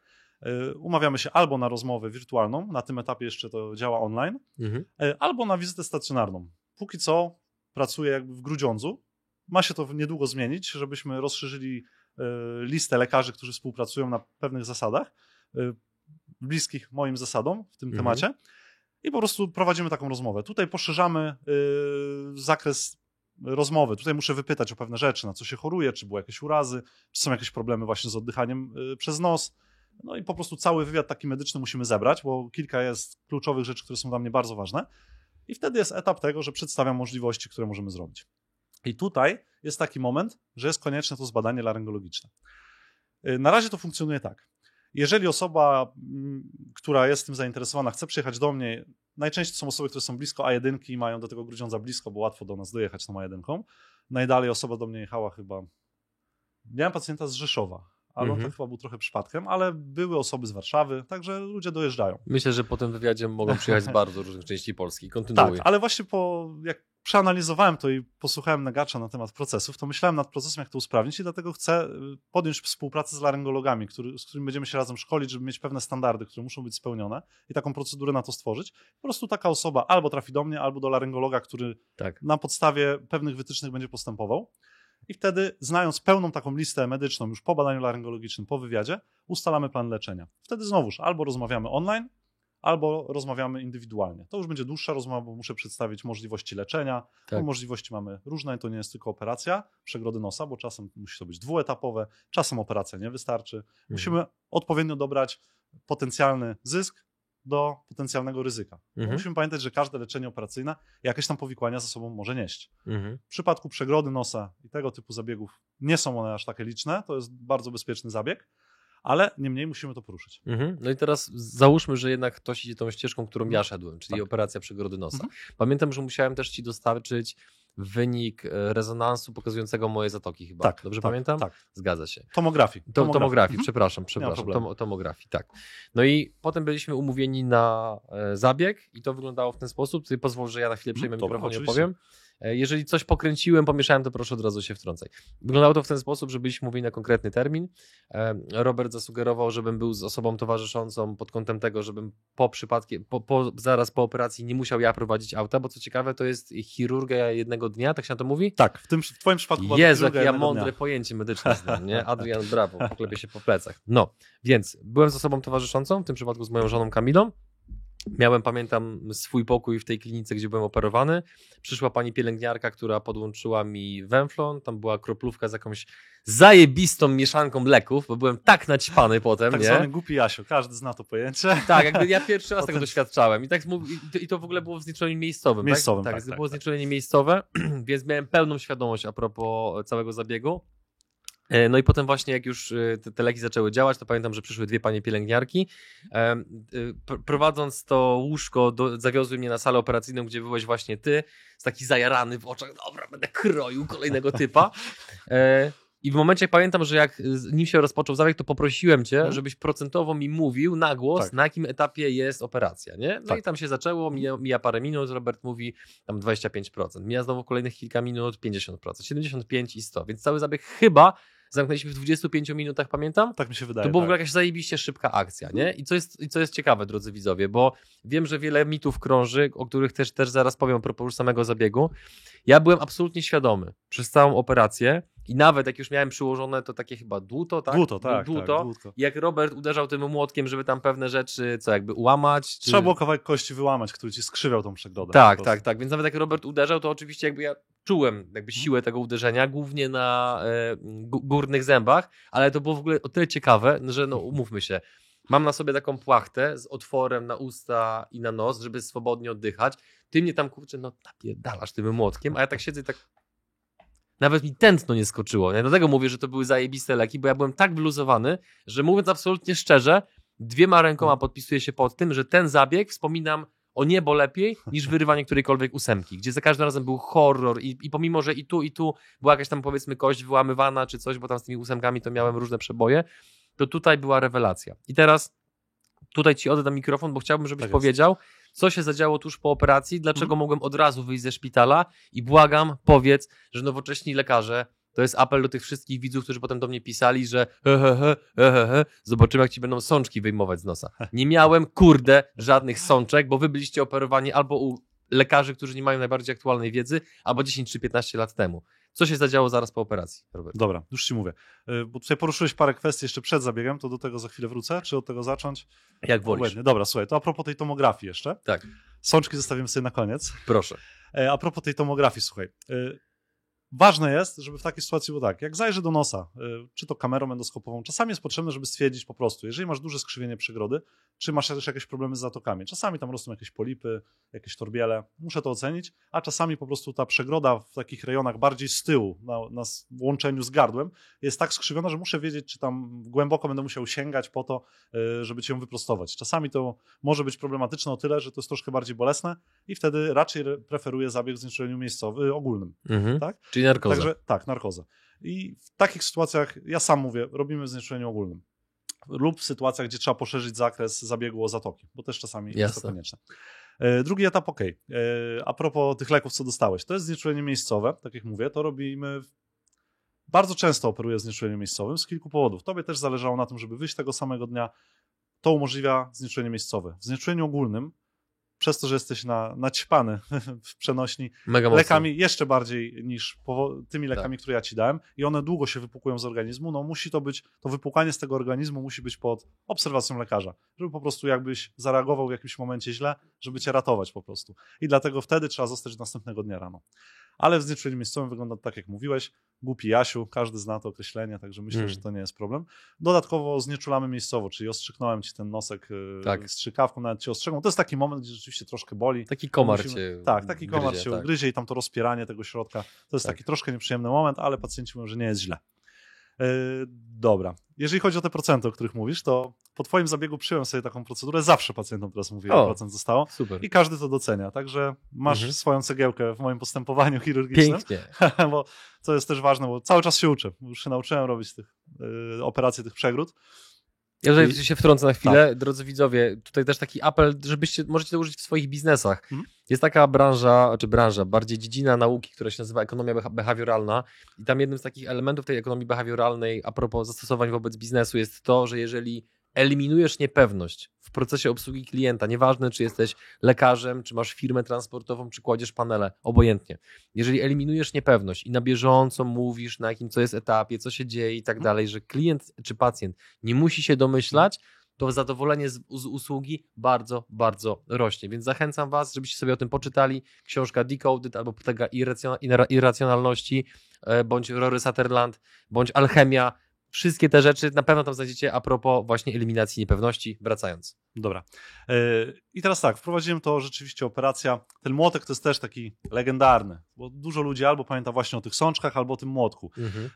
Y, umawiamy się albo na rozmowę wirtualną, na tym etapie jeszcze to działa online, Mhm. y, albo na wizytę stacjonarną. Póki co pracuję jakby w Grudziądzu. Ma się to niedługo zmienić, żebyśmy rozszerzyli y, listę lekarzy, którzy współpracują na pewnych zasadach, bliskich moim zasadom w tym Mhm. temacie. I po prostu prowadzimy taką rozmowę. Tutaj poszerzamy zakres rozmowy. Tutaj muszę wypytać o pewne rzeczy, na co się choruje, czy były jakieś urazy, czy są jakieś problemy właśnie z oddychaniem przez nos. No i po prostu cały wywiad taki medyczny musimy zebrać, bo kilka jest kluczowych rzeczy, które są dla mnie bardzo ważne. I wtedy jest etap tego, że przedstawiam możliwości, które możemy zrobić. I tutaj jest taki moment, że jest konieczne to zbadanie laryngologiczne. Y, Na razie to funkcjonuje tak. Jeżeli osoba, mm, która jest tym zainteresowana, chce przyjechać do mnie, najczęściej są osoby, które są blisko A1 i mają do tego Grudziądza blisko, bo łatwo do nas dojechać tą A1. Najdalej osoba do mnie jechała chyba. Miałem pacjenta z Rzeszowa, ale on Mhm. to chyba był trochę przypadkiem, ale były osoby z Warszawy, także ludzie dojeżdżają. Myślę, że po tym wywiadzie mogą przyjechać z bardzo różnych części Polski. Tak, Kontynuuj. ale właśnie po, jak przeanalizowałem to i posłuchałem Negacza na temat procesów, to myślałem nad procesem, jak to usprawnić i dlatego chcę y, podjąć współpracę z laryngologami, który, z którymi będziemy się razem szkolić, żeby mieć pewne standardy, które muszą być spełnione i taką procedurę na to stworzyć. Po prostu taka osoba albo trafi do mnie, albo do laryngologa, który Tak. na podstawie pewnych wytycznych będzie postępował. I wtedy, znając pełną taką listę medyczną już po badaniu laryngologicznym, po wywiadzie, ustalamy plan leczenia. Wtedy znowuż albo rozmawiamy online, albo rozmawiamy indywidualnie. To już będzie dłuższa rozmowa, bo muszę przedstawić możliwości leczenia. Tak. Bo możliwości mamy różne, to nie jest tylko operacja przegrody nosa, bo czasem musi to być dwuetapowe, czasem operacja nie wystarczy. Mhm. Musimy odpowiednio dobrać potencjalny zysk do potencjalnego ryzyka. Mhm. Musimy pamiętać, że każde leczenie operacyjne jakieś tam powikłania ze sobą może nieść. Mhm. W przypadku przegrody nosa i tego typu zabiegów nie są one aż takie liczne, to jest bardzo bezpieczny zabieg, ale niemniej musimy to poruszyć. Mhm. No i teraz załóżmy, że jednak ktoś idzie tą ścieżką, którą ja szedłem, czyli Tak. operacja przegrody nosa. Mhm. Pamiętam, że musiałem też ci dostarczyć wynik e, rezonansu pokazującego moje zatoki chyba. Tak, Dobrze tak, pamiętam? Tak. Zgadza się. Tomografii. To, tomografii, Mhm. przepraszam, przepraszam, tom, tomografii, tak. No i potem byliśmy umówieni na e, zabieg i to wyglądało w ten sposób. Ty pozwól, że ja na chwilę przejmę Mhm, dobra, mikrofon i opowiem. E, Jeżeli coś pokręciłem, pomieszałem, to proszę od razu się wtrącaj. Wyglądało to w ten sposób, że byliśmy mówili na konkretny termin. E, Robert zasugerował, żebym był z osobą towarzyszącą pod kątem tego, żebym po przypadkiem, po, po, zaraz po operacji nie musiał ja prowadzić auta, bo co ciekawe, to jest chirurgia jednego dnia, tak się na to mówi? Tak, w, tym, w twoim przypadku Jezu, jakie ja mądre dnia. pojęcie medyczne znam, nie? Adrian, brawo, poklepie się po plecach. No, więc byłem z osobą towarzyszącą, w tym przypadku z moją żoną Kamilą. Miałem, pamiętam, swój pokój w tej klinice, gdzie byłem operowany. Przyszła pani pielęgniarka, która podłączyła mi węflon. Tam była kroplówka z jakąś zajebistą mieszanką leków, bo byłem tak naćpany potem, Tak nie? zwany głupi Jasio, każdy zna to pojęcie. Tak, jakby ja pierwszy raz tego doświadczałem. I, tak, i to- I to w ogóle było w znieczuleniu miejscowym. Miejscowym, tak? tak, tak, tak, było tak. znieczulenie miejscowe, więc miałem pełną świadomość a propos całego zabiegu. E, No i potem właśnie jak już e, te, te leki zaczęły działać, to pamiętam, że przyszły dwie panie pielęgniarki. E, pr- Prowadząc to łóżko, do, zawiozły mnie na salę operacyjną, gdzie byłeś właśnie ty, z taki zajarany w oczach, dobra, będę kroił kolejnego typa. I w momencie pamiętam, że jak z nim się rozpoczął zabieg, to poprosiłem cię, Mhm. żebyś procentowo mi mówił na głos, Tak. na jakim etapie jest operacja, nie? No Tak. i tam się zaczęło, mija, mija parę minut, Robert mówi tam 25%, mija znowu kolejnych kilka minut 50%, 75 i 100, więc cały zabieg chyba zamknęliśmy w 25 minutach, pamiętam? Tak mi się wydaje. To była w tak. ogóle jakaś zajebiście szybka akcja, nie? I co, jest, I co jest ciekawe, drodzy widzowie, bo wiem, że wiele mitów krąży, o których też, też zaraz powiem propos samego zabiegu. Ja byłem absolutnie świadomy przez całą operację i nawet jak już miałem przyłożone to takie chyba dłuto, tak? Dłuto, tak. Dłuto. tak dłuto. Jak Robert uderzał tym młotkiem, żeby tam pewne rzeczy, co jakby ułamać. Czy... Trzeba było kawałek kości wyłamać, który ci skrzywiał tą przegrodę. Tak, tak, tak. Więc nawet jak Robert uderzał, to oczywiście jakby ja czułem jakby siłę tego uderzenia, głównie na e, gó- górnych zębach, ale to było w ogóle o tyle ciekawe, że no umówmy się, mam na sobie taką płachtę z otworem na usta i na nos, żeby swobodnie oddychać. Ty mnie tam, kurczę, no napierdalasz tym młotkiem, a ja tak siedzę i tak nawet mi tętno nie skoczyło. Nie? Dlatego mówię, że to były zajebiste leki, bo ja byłem tak wyluzowany, że mówiąc absolutnie szczerze, dwiema rękoma podpisuję się pod tym, że ten zabieg wspominam o niebo lepiej niż wyrywanie którejkolwiek ósemki, gdzie za każdym razem był horror i, i pomimo, że i tu, i tu była jakaś tam powiedzmy kość wyłamywana czy coś, bo tam z tymi ósemkami to miałem różne przeboje, to tutaj była rewelacja. I teraz tutaj ci oddam mikrofon, bo chciałbym, żebyś Tak powiedział, co się zadziało tuż po operacji, dlaczego Mhm. mogłem od razu wyjść ze szpitala i błagam, powiedz, że nowocześni lekarze, to jest apel do tych wszystkich widzów, którzy potem do mnie pisali, że he, he, he, he, he, zobaczymy jak ci będą sączki wyjmować z nosa. Nie miałem, kurde, żadnych sączek, bo wy byliście operowani albo u lekarzy, którzy nie mają najbardziej aktualnej wiedzy, albo 10 czy 15 lat temu. Co się zadziało zaraz po operacji, Robert? Dobra, już ci mówię. Y, Bo tutaj poruszyłeś parę kwestii jeszcze przed zabiegiem, to do tego za chwilę wrócę. Czy od tego zacząć? Jak wolisz. Dobra, słuchaj, to a propos tej tomografii jeszcze. Tak, Sączki zostawimy sobie na koniec. proszę. E, A propos tej tomografii, słuchaj. Ważne jest, żeby w takiej sytuacji było tak, jak zajrzy do nosa, e, czy to kamerą endoskopową, czasami jest potrzebne, żeby stwierdzić po prostu, jeżeli masz duże skrzywienie przegrody, czy masz też jakieś problemy z zatokami. Czasami tam rosną jakieś polipy, jakieś torbiele, muszę to ocenić, a czasami po prostu ta przegroda w takich rejonach bardziej z tyłu, na, na łączeniu z gardłem, jest tak skrzywiona, że muszę wiedzieć, czy tam głęboko będę musiał sięgać po to, e, żeby cię ją wyprostować. Czasami to może być problematyczne o tyle, że to jest troszkę bardziej bolesne i wtedy raczej re- preferuję zabieg w znieczuleniu miejscowym, ogólnym. Mhm. Tak? Czyli narkoza. Także tak, narkozę. I w takich sytuacjach, ja sam mówię, robimy w znieczuleniu ogólnym. Lub w sytuacjach, gdzie trzeba poszerzyć zakres zabiegu o zatoki, bo też czasami jest Jasne. to konieczne. E, Drugi etap, ok. A propos tych leków, co dostałeś, to jest znieczulenie miejscowe, tak jak mówię, to robimy. Bardzo często operuję w znieczuleniu miejscowym z kilku powodów. Tobie też zależało na tym, żeby wyjść tego samego dnia. To umożliwia znieczulenie miejscowe. W znieczuleniu ogólnym, przez to, że jesteś na, naćpany w przenośni, Mega mocno. lekami jeszcze bardziej niż tymi lekami, które ja ci dałem i one długo się wypłukują z organizmu, no musi to być, to wypłukanie z tego organizmu musi być pod obserwacją lekarza, żeby po prostu jakbyś zareagował w jakimś momencie źle, żeby cię ratować po prostu. I dlatego wtedy trzeba zostać następnego dnia rano. Ale w znieczuleniu miejscowym wygląda tak, jak mówiłeś, głupi Jasiu, każdy zna to określenie, także myślę, Mm. że to nie jest problem. Dodatkowo znieczulamy miejscowo, czyli ostrzyknąłem ci ten nosek yy, Tak. strzykawką, nawet ci ostrzegą. To jest taki moment, gdzie rzeczywiście troszkę boli, Taki komar Musimy- cię tak, taki komar gryzie, się tak. ugryzie i tam to rozpieranie tego środka. To jest Tak. taki troszkę nieprzyjemny moment, ale pacjenci mówią, że nie jest źle. Yy, dobra. Jeżeli chodzi o te procenty, o których mówisz, to po twoim zabiegu przyjąłem sobie taką procedurę. Zawsze pacjentom teraz mówię, O. procent zostało. Super. I każdy to docenia. Także masz Mhm. swoją cegiełkę w moim postępowaniu chirurgicznym. Pięknie. bo co jest też ważne, bo cały czas się uczę. Już się nauczyłem robić tych yy, operacji, tych przegród. Ja tutaj I- się wtrącę na chwilę. Tak. Drodzy widzowie, tutaj też taki apel, żebyście, możecie to użyć w swoich biznesach. Mhm. Jest taka branża, czy branża, bardziej dziedzina nauki, która się nazywa ekonomia beha- behawioralna i tam jednym z takich elementów tej ekonomii behawioralnej a propos zastosowań wobec biznesu jest to, że jeżeli eliminujesz niepewność w procesie obsługi klienta, nieważne czy jesteś lekarzem, czy masz firmę transportową, czy kładziesz panele, obojętnie. Jeżeli eliminujesz niepewność i na bieżąco mówisz, na jakim co jest etapie, co się dzieje i tak dalej, że klient czy pacjent nie musi się domyślać, to zadowolenie z, z usługi bardzo, bardzo rośnie. Więc zachęcam Was, żebyście sobie o tym poczytali. Książka Decoded albo Potęga irracjonalności, e, bądź Rory Sutherland, bądź Alchemia. Wszystkie te rzeczy na pewno tam znajdziecie a propos właśnie eliminacji niepewności. Wracając. Dobra. Yy, I teraz tak, wprowadziłem to rzeczywiście operacja. Ten młotek to jest też taki legendarny, bo dużo ludzi albo pamięta właśnie o tych sączkach, albo o tym młotku.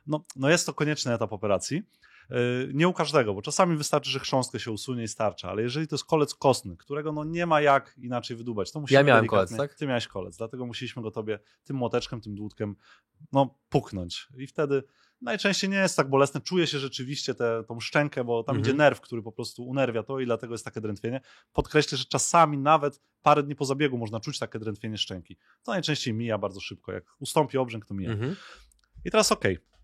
No, no jest to konieczny etap operacji. Yy, Nie u każdego, bo czasami wystarczy, że chrząstkę się usunie i starcza, ale jeżeli to jest kolec kostny, którego no nie ma jak inaczej wydubać, to musimy Ja miałem kolec, tak? Ty miałeś kolec, dlatego musieliśmy go tobie tym młoteczkiem, tym dłutkiem no, puknąć. I wtedy najczęściej nie jest tak bolesne, czuje się rzeczywiście tę tą szczękę, bo tam Mhm. idzie nerw, który po prostu unerwia to i dlatego jest takie drętwienie. Podkreślę, że czasami nawet parę dni po zabiegu można czuć takie drętwienie szczęki. To najczęściej mija bardzo szybko. Jak ustąpi obrzęk, to mija. Mhm. I teraz okej. Eee,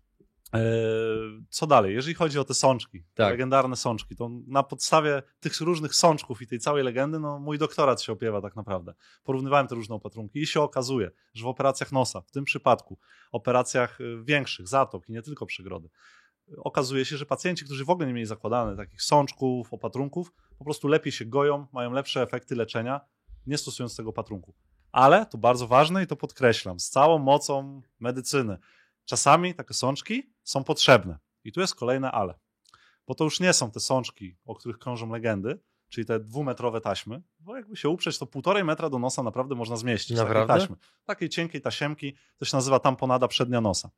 Co dalej? Jeżeli chodzi o te sączki, Tak. legendarne sączki, to na podstawie tych różnych sączków i tej całej legendy, no mój doktorat się opiewa tak naprawdę. Porównywałem te różne opatrunki i się okazuje, że w operacjach nosa, w tym przypadku, operacjach y, większych, zatok i nie tylko przegrody, y, okazuje się, że pacjenci, którzy w ogóle nie mieli zakładane takich sączków, opatrunków, po prostu lepiej się goją, mają lepsze efekty leczenia, nie stosując tego opatrunku. Ale, to bardzo ważne i to podkreślam, z całą mocą medycyny, czasami takie sączki są potrzebne. I tu jest kolejne ale. Bo to już nie są te sączki, o których krążą legendy, czyli te dwumetrowe taśmy, bo jakby się uprzeć, to półtorej metra do nosa naprawdę można zmieścić. Takiej Naprawdę? taśmy. Takiej cienkiej tasiemki, to się nazywa tamponada przednia nosa.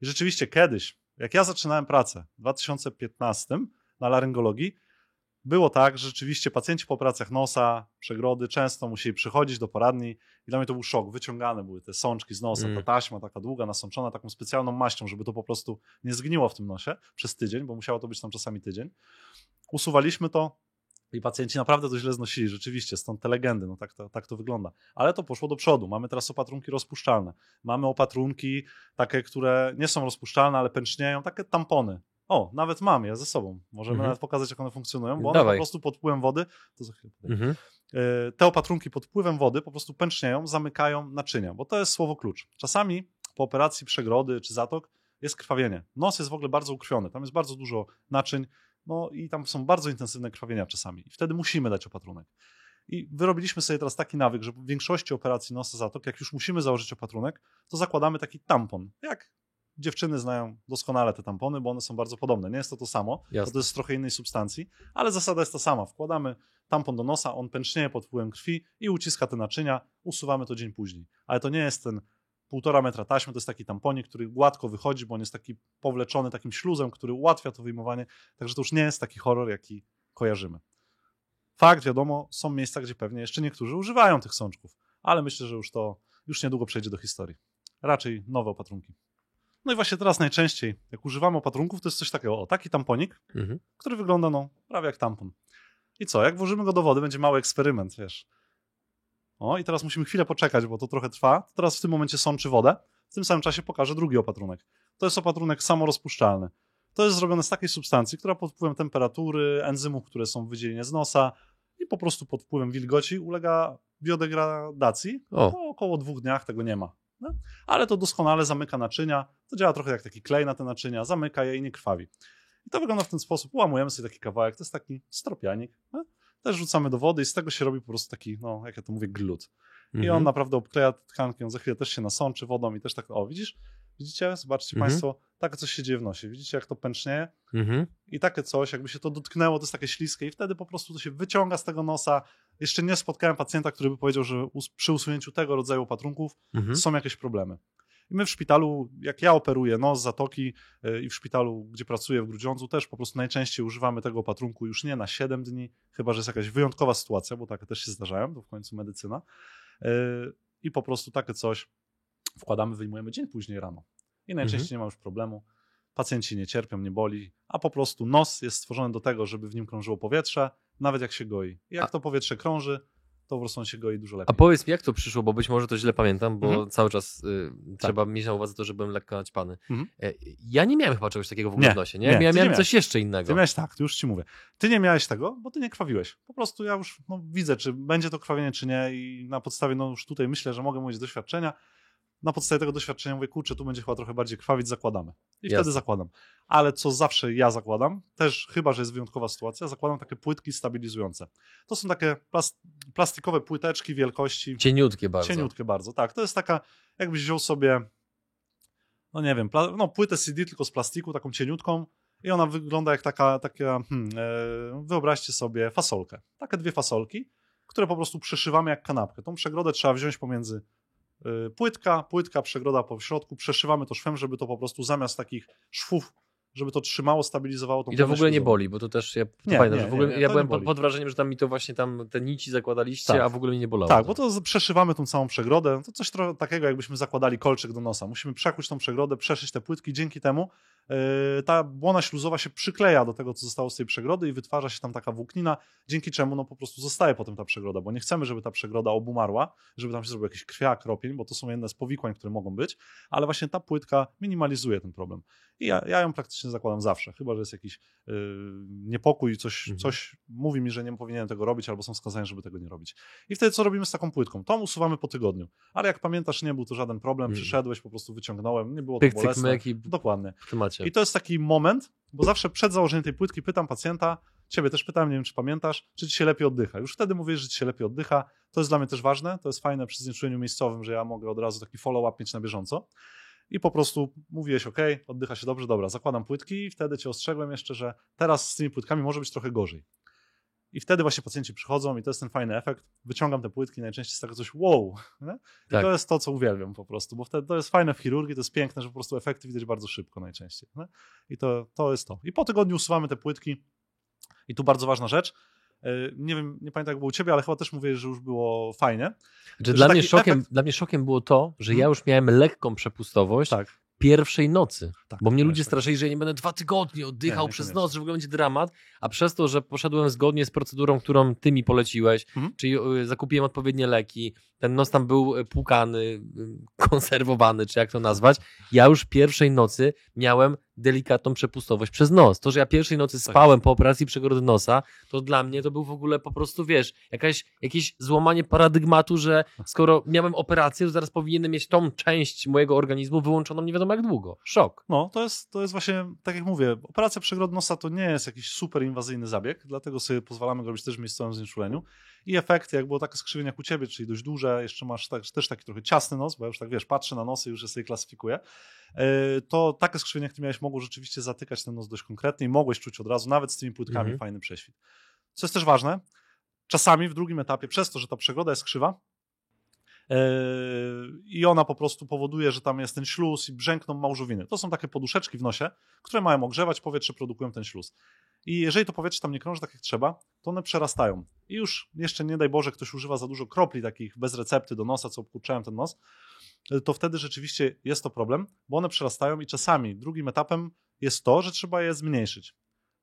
I rzeczywiście kiedyś, jak ja zaczynałem pracę w 2015 na laryngologii, było tak, że rzeczywiście pacjenci po operacjach nosa, przegrody często musieli przychodzić do poradni i dla mnie to był szok. Wyciągane były te sączki z nosa, Mm. ta taśma taka długa, nasączona taką specjalną maścią, żeby to po prostu nie zgniło w tym nosie przez tydzień, bo musiało to być tam czasami tydzień. Usuwaliśmy to i pacjenci naprawdę to źle znosili, rzeczywiście, stąd te legendy, no tak to, tak to wygląda. Ale to poszło do przodu. Mamy teraz opatrunki rozpuszczalne. Mamy opatrunki takie, które nie są rozpuszczalne, ale pęcznieją, takie tampony. O, nawet mam je ze sobą. Możemy Mhm. nawet pokazać, jak one funkcjonują, bo one Dawaj. po prostu pod wpływem wody, to za chwilę. Mhm. E, te opatrunki pod wpływem wody po prostu pęcznieją, zamykają naczynia, bo to jest słowo klucz. Czasami po operacji przegrody czy zatok jest krwawienie. Nos jest w ogóle bardzo ukrwiony, tam jest bardzo dużo naczyń, no i tam są bardzo intensywne krwawienia czasami. I wtedy musimy dać opatrunek. I wyrobiliśmy sobie teraz taki nawyk, że w większości operacji nosa zatok, jak już musimy założyć opatrunek, to zakładamy taki tampon. Jak dziewczyny znają doskonale te tampony, bo one są bardzo podobne. Nie jest to to samo, Jasne. to jest z trochę innej substancji, ale zasada jest ta sama. Wkładamy tampon do nosa, on pęcznieje pod wpływem krwi i uciska te naczynia, usuwamy to dzień później. Ale to nie jest ten półtora metra taśmy, to jest taki tamponik, który gładko wychodzi, bo on jest taki powleczony takim śluzem, który ułatwia to wyjmowanie, także to już nie jest taki horror, jaki kojarzymy. Fakt, wiadomo, są miejsca, gdzie pewnie jeszcze niektórzy używają tych sączków, ale myślę, że już to już niedługo przejdzie do historii. Raczej nowe opatrunki. No i właśnie teraz najczęściej, jak używamy opatrunków, to jest coś takiego, o, taki tamponik, Mhm. który wygląda no prawie jak tampon. I co, jak włożymy go do wody, będzie mały eksperyment, wiesz. O, i teraz musimy chwilę poczekać, bo to trochę trwa. Teraz w tym momencie sączy wodę. W tym samym czasie pokażę drugi opatrunek. To jest opatrunek samorozpuszczalny. To jest zrobione z takiej substancji, która pod wpływem temperatury, enzymów, które są w wydzielinie z nosa i po prostu pod wpływem wilgoci ulega biodegradacji. O. Po około dwóch dniach tego nie ma. No? Ale to doskonale zamyka naczynia. To działa trochę jak taki klej na te naczynia, zamyka je i nie krwawi. I to wygląda w ten sposób. Ułamujemy sobie taki kawałek, to jest taki stropianik. No? Też rzucamy do wody i z tego się robi po prostu taki, no jak ja to mówię, glut. I on Mhm. naprawdę obkleja tkankę, on za chwilę też się nasączy wodą i też tak, o widzisz? Widzicie? Zobaczcie Mhm. Państwo, takie coś się dzieje w nosie. Widzicie, jak to pęcznieje? Mhm. I takie coś, jakby się to dotknęło, to jest takie śliskie i wtedy po prostu to się wyciąga z tego nosa. Jeszcze nie spotkałem pacjenta, który by powiedział, że przy usunięciu tego rodzaju opatrunków Mhm. są jakieś problemy. I my w szpitalu, jak ja operuję nos, zatoki yy, i w szpitalu, gdzie pracuję w Grudziądzu, też po prostu najczęściej używamy tego opatrunku już nie na 7 dni, chyba że jest jakaś wyjątkowa sytuacja, bo takie też się zdarzają, to w końcu medycyna. Yy, I po prostu takie coś wkładamy, wyjmujemy dzień później rano. I najczęściej Mhm. nie ma już problemu. Pacjenci nie cierpią, nie boli, a po prostu nos jest stworzony do tego, żeby w nim krążyło powietrze, nawet jak się goi. Jak A- to powietrze krąży, to po prostu on się goi dużo A lepiej. powiedz mi, jak to przyszło, bo być może to źle pamiętam, bo Mhm. cały czas y, trzeba mieć na uwadze to, że byłem lekko naćpany. Mhm. E, Ja nie miałem chyba czegoś takiego w ogóle Nie, w nosie, nie? nie, ja nie miałem miałeś. coś jeszcze innego. Ty miałeś tak, już ci mówię. Ty nie miałeś tego, bo ty nie krwawiłeś. Po prostu ja już no, widzę, czy będzie to krwawienie, czy nie i na podstawie, no już tutaj myślę, że mogę mówić z doświadczenia, na podstawie tego doświadczenia mówię, kurczę, tu będzie chyba trochę bardziej krwawić, zakładamy. I Jasne. wtedy zakładam. Ale co zawsze ja zakładam, też chyba, że jest wyjątkowa sytuacja, zakładam takie płytki stabilizujące. To są takie plas- plastikowe płyteczki wielkości Cieniutkie bardzo. Cieniutkie bardzo, tak. To jest taka, jakbyś wziął sobie, no nie wiem, no, płytę CD tylko z plastiku, taką cieniutką i ona wygląda jak taka, taka hmm, e, wyobraźcie sobie fasolkę. Takie dwie fasolki, które po prostu przeszywamy jak kanapkę. Tą przegrodę trzeba wziąć pomiędzy płytka, płytka, przegroda po środku, przeszywamy to szwem, żeby to po prostu zamiast takich szwów, żeby to trzymało, stabilizowało tą I to w ogóle nie boli, bo to też ja to Nie, pamiętam, nie, że w ogóle nie, ja to byłem pod, wrażeniem, że tam mi to właśnie tam te nici zakładaliście, Tak. a w ogóle mi nie bolało. Tak, bo to przeszywamy tą całą przegrodę. To coś takiego, jakbyśmy zakładali kolczyk do nosa. Musimy przekuć tą przegrodę, przeszyć te płytki. Dzięki temu ta błona śluzowa się przykleja do tego, co zostało z tej przegrody i wytwarza się tam taka włóknina, dzięki czemu no, po prostu zostaje potem ta przegroda, bo nie chcemy, żeby ta przegroda obumarła, żeby tam się zrobił jakiś krwiak, ropień, bo to są jedne z powikłań, które mogą być, ale właśnie ta płytka minimalizuje ten problem. I ja, ja ją praktycznie zakładam zawsze, chyba, że jest jakiś yy, niepokój, coś, Mhm. coś mówi mi, że nie powinienem tego robić, albo są wskazania, żeby tego nie robić. I wtedy co robimy z taką płytką? Tą usuwamy po tygodniu. Ale jak pamiętasz, nie był to żaden problem, Mm. przyszedłeś, po prostu wyciągnąłem, nie było Pyk, to cyk, bolesne. myk i Dokładnie. W temacie. I to jest taki moment, bo zawsze przed założeniem tej płytki pytam pacjenta, ciebie też pytałem, nie wiem czy pamiętasz, czy ci się lepiej oddycha. Już wtedy mówisz, że ci się lepiej oddycha. To jest dla mnie też ważne, to jest fajne przy znieczuleniu miejscowym, że ja mogę od razu taki follow-up mieć na bieżąco. I po prostu mówiłeś, ok, oddycha się dobrze, dobra, zakładam płytki i wtedy cię ostrzegłem jeszcze, że teraz z tymi płytkami może być trochę gorzej. I wtedy właśnie pacjenci przychodzą i to jest ten fajny efekt. Wyciągam te płytki, najczęściej jest takie coś wow. Tak. to jest to, co uwielbiam po prostu, bo wtedy to jest fajne w chirurgii, to jest piękne, że po prostu efekty widać bardzo szybko najczęściej. Nie? I to, to jest to. I po tygodniu usuwamy te płytki I tu bardzo ważna rzecz. E, nie wiem, nie pamiętam jak było u ciebie, ale chyba też mówię, że już było fajnie. Że dla, mnie szokiem, efekt- dla mnie szokiem było to, że ja Mhm. już miałem lekką przepustowość Tak. Pierwszej nocy. tak Bo mnie tak, ludzie tak. straszyli, że ja nie będę dwa tygodnie oddychał Nie, przez niekoniecznie. noc, że w ogóle będzie dramat, a przez to, że poszedłem zgodnie z procedurą, którą ty mi poleciłeś, Mhm. czyli y, zakupiłem odpowiednie leki, ten nos tam był y, płukany, y, konserwowany, czy jak to nazwać, ja już pierwszej nocy miałem delikatną przepustowość przez nos. To, że ja pierwszej nocy Tak. spałem po operacji przegody nosa, to dla mnie to był w ogóle po prostu, wiesz, jakaś, jakieś złamanie paradygmatu, że skoro miałem operację, to zaraz powinienem mieć tą część mojego organizmu wyłączoną nie wiadomo jak długo. Szok. No, to jest, to jest właśnie, tak jak mówię, operacja przegrodu nosa to nie jest jakiś super inwazyjny zabieg, dlatego sobie pozwalamy go robić też w miejscowym znieczuleniu. I efekty, jak było takie skrzywienie jak u ciebie, czyli dość duże, jeszcze masz tak, też taki trochę ciasny nos, bo ja już tak wiesz, patrzę na nosy i już je sobie klasyfikuję, yy, to takie skrzywienie, jak ty miałeś, mogło rzeczywiście zatykać ten nos dość konkretnie i mogłeś czuć od razu, nawet z tymi płytkami, Mhm. fajny prześwit. Co jest też ważne, czasami w drugim etapie, przez to, że ta przegroda jest krzywa, Yy, i ona po prostu powoduje, że tam jest ten śluz i brzękną małżowiny. To są takie poduszeczki w nosie, które mają ogrzewać powietrze, produkują ten śluz. I jeżeli to powietrze tam nie krąży tak jak trzeba, to one przerastają. I już jeszcze nie daj Boże, ktoś używa za dużo kropli takich bez recepty do nosa, co obkurczałem ten nos, yy, to wtedy rzeczywiście jest to problem, bo one przerastają i czasami drugim etapem jest to, że trzeba je zmniejszyć.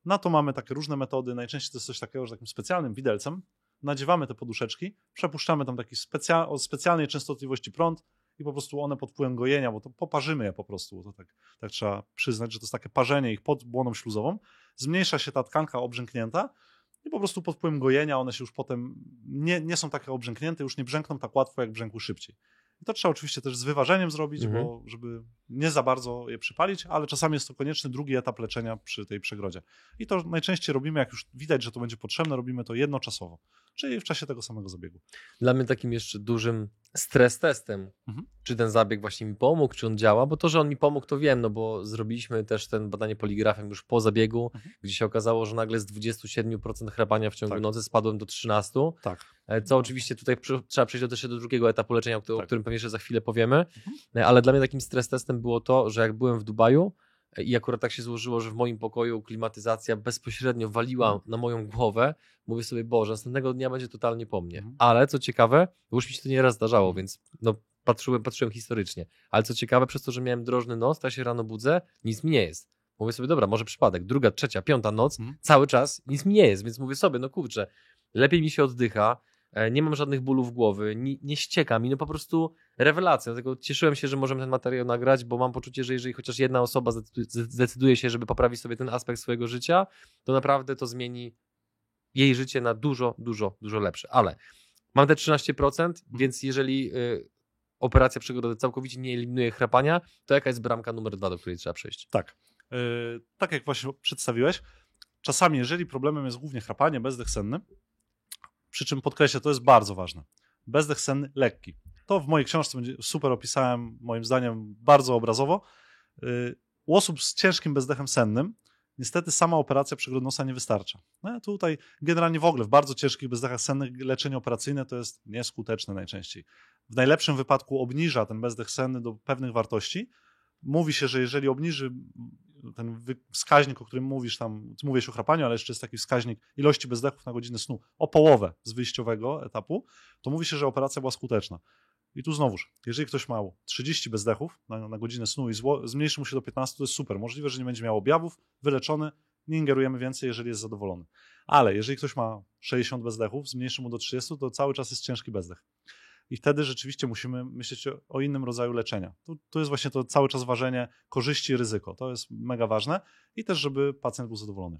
Na to mamy takie różne metody. Najczęściej to jest coś takiego, że takim specjalnym widelcem nadziewamy te poduszeczki, przepuszczamy tam taki specja o specjalnej częstotliwości prąd i po prostu one pod wpływem gojenia, bo to poparzymy je po prostu, to tak, tak trzeba przyznać, że to jest takie parzenie ich pod błoną śluzową, zmniejsza się ta tkanka obrzęknięta i po prostu pod wpływem gojenia one się już potem nie, nie są takie obrzęknięte, już nie brzękną tak łatwo, jak brzękły szybciej. I to trzeba oczywiście też z wyważeniem zrobić, Mhm. bo żeby nie za bardzo je przypalić, ale czasami jest to konieczny drugi etap leczenia przy tej przegrodzie. I to najczęściej robimy, jak już widać, że to będzie potrzebne, robimy to jednoczasowo, czyli w czasie tego samego zabiegu. Dla mnie takim jeszcze dużym stres testem, Mhm. czy ten zabieg właśnie mi pomógł, czy on działa, bo to, że on mi pomógł, to wiem, no bo zrobiliśmy też ten badanie poligrafem już po zabiegu, Mhm. gdzie się okazało, że nagle z 27% chrapania w ciągu Tak. nocy spadłem do 13%, Tak. e, co oczywiście tutaj przy, trzeba przejść do, też do drugiego etapu leczenia, o, którym- o Tak. którym pewnie jeszcze za chwilę powiemy, E, ale dla mnie takim stres testem było to, że jak byłem w Dubaju e, i akurat tak się złożyło, że w moim pokoju klimatyzacja bezpośrednio waliła Mhm. na moją głowę, mówię sobie, Boże, następnego dnia będzie totalnie po mnie. Mhm. Ale co ciekawe, już mi się to nieraz zdarzało, więc no, patrzyłem, patrzyłem historycznie. Ale co ciekawe, przez to, że miałem drożny nos, ja się rano budzę, nic mi nie jest. Mówię sobie, dobra, może przypadek. Druga, trzecia, piąta noc, Mhm. cały czas nic mi nie jest, więc mówię sobie, no kurczę, lepiej mi się oddycha, nie mam żadnych bólów głowy, nie, nie ścieka mi, no po prostu rewelacja. Dlatego cieszyłem się, że możemy ten materiał nagrać, bo mam poczucie, że jeżeli chociaż jedna osoba zdecyduje- się, żeby poprawić sobie ten aspekt swojego życia, to naprawdę to zmieni jej życie na dużo, dużo, dużo lepsze. Ale mam te 13%, więc jeżeli y, operacja przegody całkowicie nie eliminuje chrapania, to jaka jest bramka numer dwa, do której trzeba przejść? Tak. Yy, tak jak właśnie przedstawiłeś, czasami, jeżeli problemem jest głównie chrapanie, bezdech senny, przy czym podkreślę, to jest bardzo ważne. Bezdech senny lekki. To w mojej książce będzie super opisałem, moim zdaniem, bardzo obrazowo. U osób z ciężkim bezdechem sennym, niestety sama operacja przegrodu nosa nie wystarcza. No, tutaj generalnie w ogóle w bardzo ciężkich bezdechach sennych leczenie operacyjne to jest nieskuteczne najczęściej. W najlepszym wypadku obniża ten bezdech senny do pewnych wartości. Mówi się, że jeżeli obniży ten wskaźnik, o którym mówisz tam, ty mówisz o chrapaniu, ale jeszcze jest taki wskaźnik ilości bezdechów na godzinę snu o połowę z wyjściowego etapu, to mówi się, że operacja była skuteczna. I tu znowuż, jeżeli ktoś ma 30 bezdechów na, na godzinę snu i zło, zmniejszy mu się do 15, to jest super. Możliwe, że nie będzie miał objawów, wyleczony, nie ingerujemy więcej, jeżeli jest zadowolony. Ale jeżeli ktoś ma 60 bezdechów, zmniejszy mu do 30, to cały czas jest ciężki bezdech. I wtedy rzeczywiście musimy myśleć o, innym rodzaju leczenia. Tu, tu jest właśnie to cały czas ważenie korzyści i ryzyko. To jest mega ważne i też, żeby pacjent był zadowolony.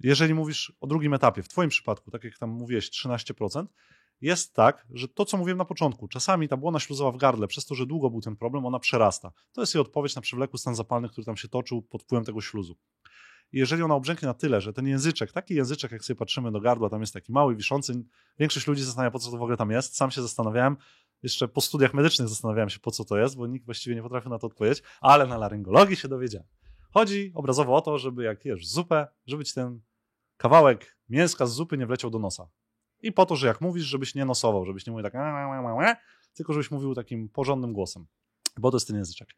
Jeżeli mówisz o drugim etapie, w Twoim przypadku, tak jak tam mówiłeś, 13%, jest tak, że to, co mówiłem na początku, czasami ta błona śluzowa w gardle, przez to, że długo był ten problem, ona przerasta. To jest jej odpowiedź na przewlekły stan zapalny, który tam się toczył pod wpływem tego śluzu. Jeżeli ona obrzęknie na tyle, że ten języczek, taki języczek, jak sobie patrzymy do gardła, tam jest taki mały, wiszący, większość ludzi zastanawia, po co to w ogóle tam jest. Sam się zastanawiałem, jeszcze po studiach medycznych zastanawiałem się, po co to jest, bo nikt właściwie nie potrafił na to odpowiedzieć, ale na laryngologii się dowiedziałem. Chodzi obrazowo o to, żeby jak jesz zupę, żeby ci ten kawałek mięska z zupy nie wleciał do nosa. I po to, że jak mówisz, żebyś nie nosował, żebyś nie mówił tak, tylko żebyś mówił takim porządnym głosem, bo to jest ten języczek.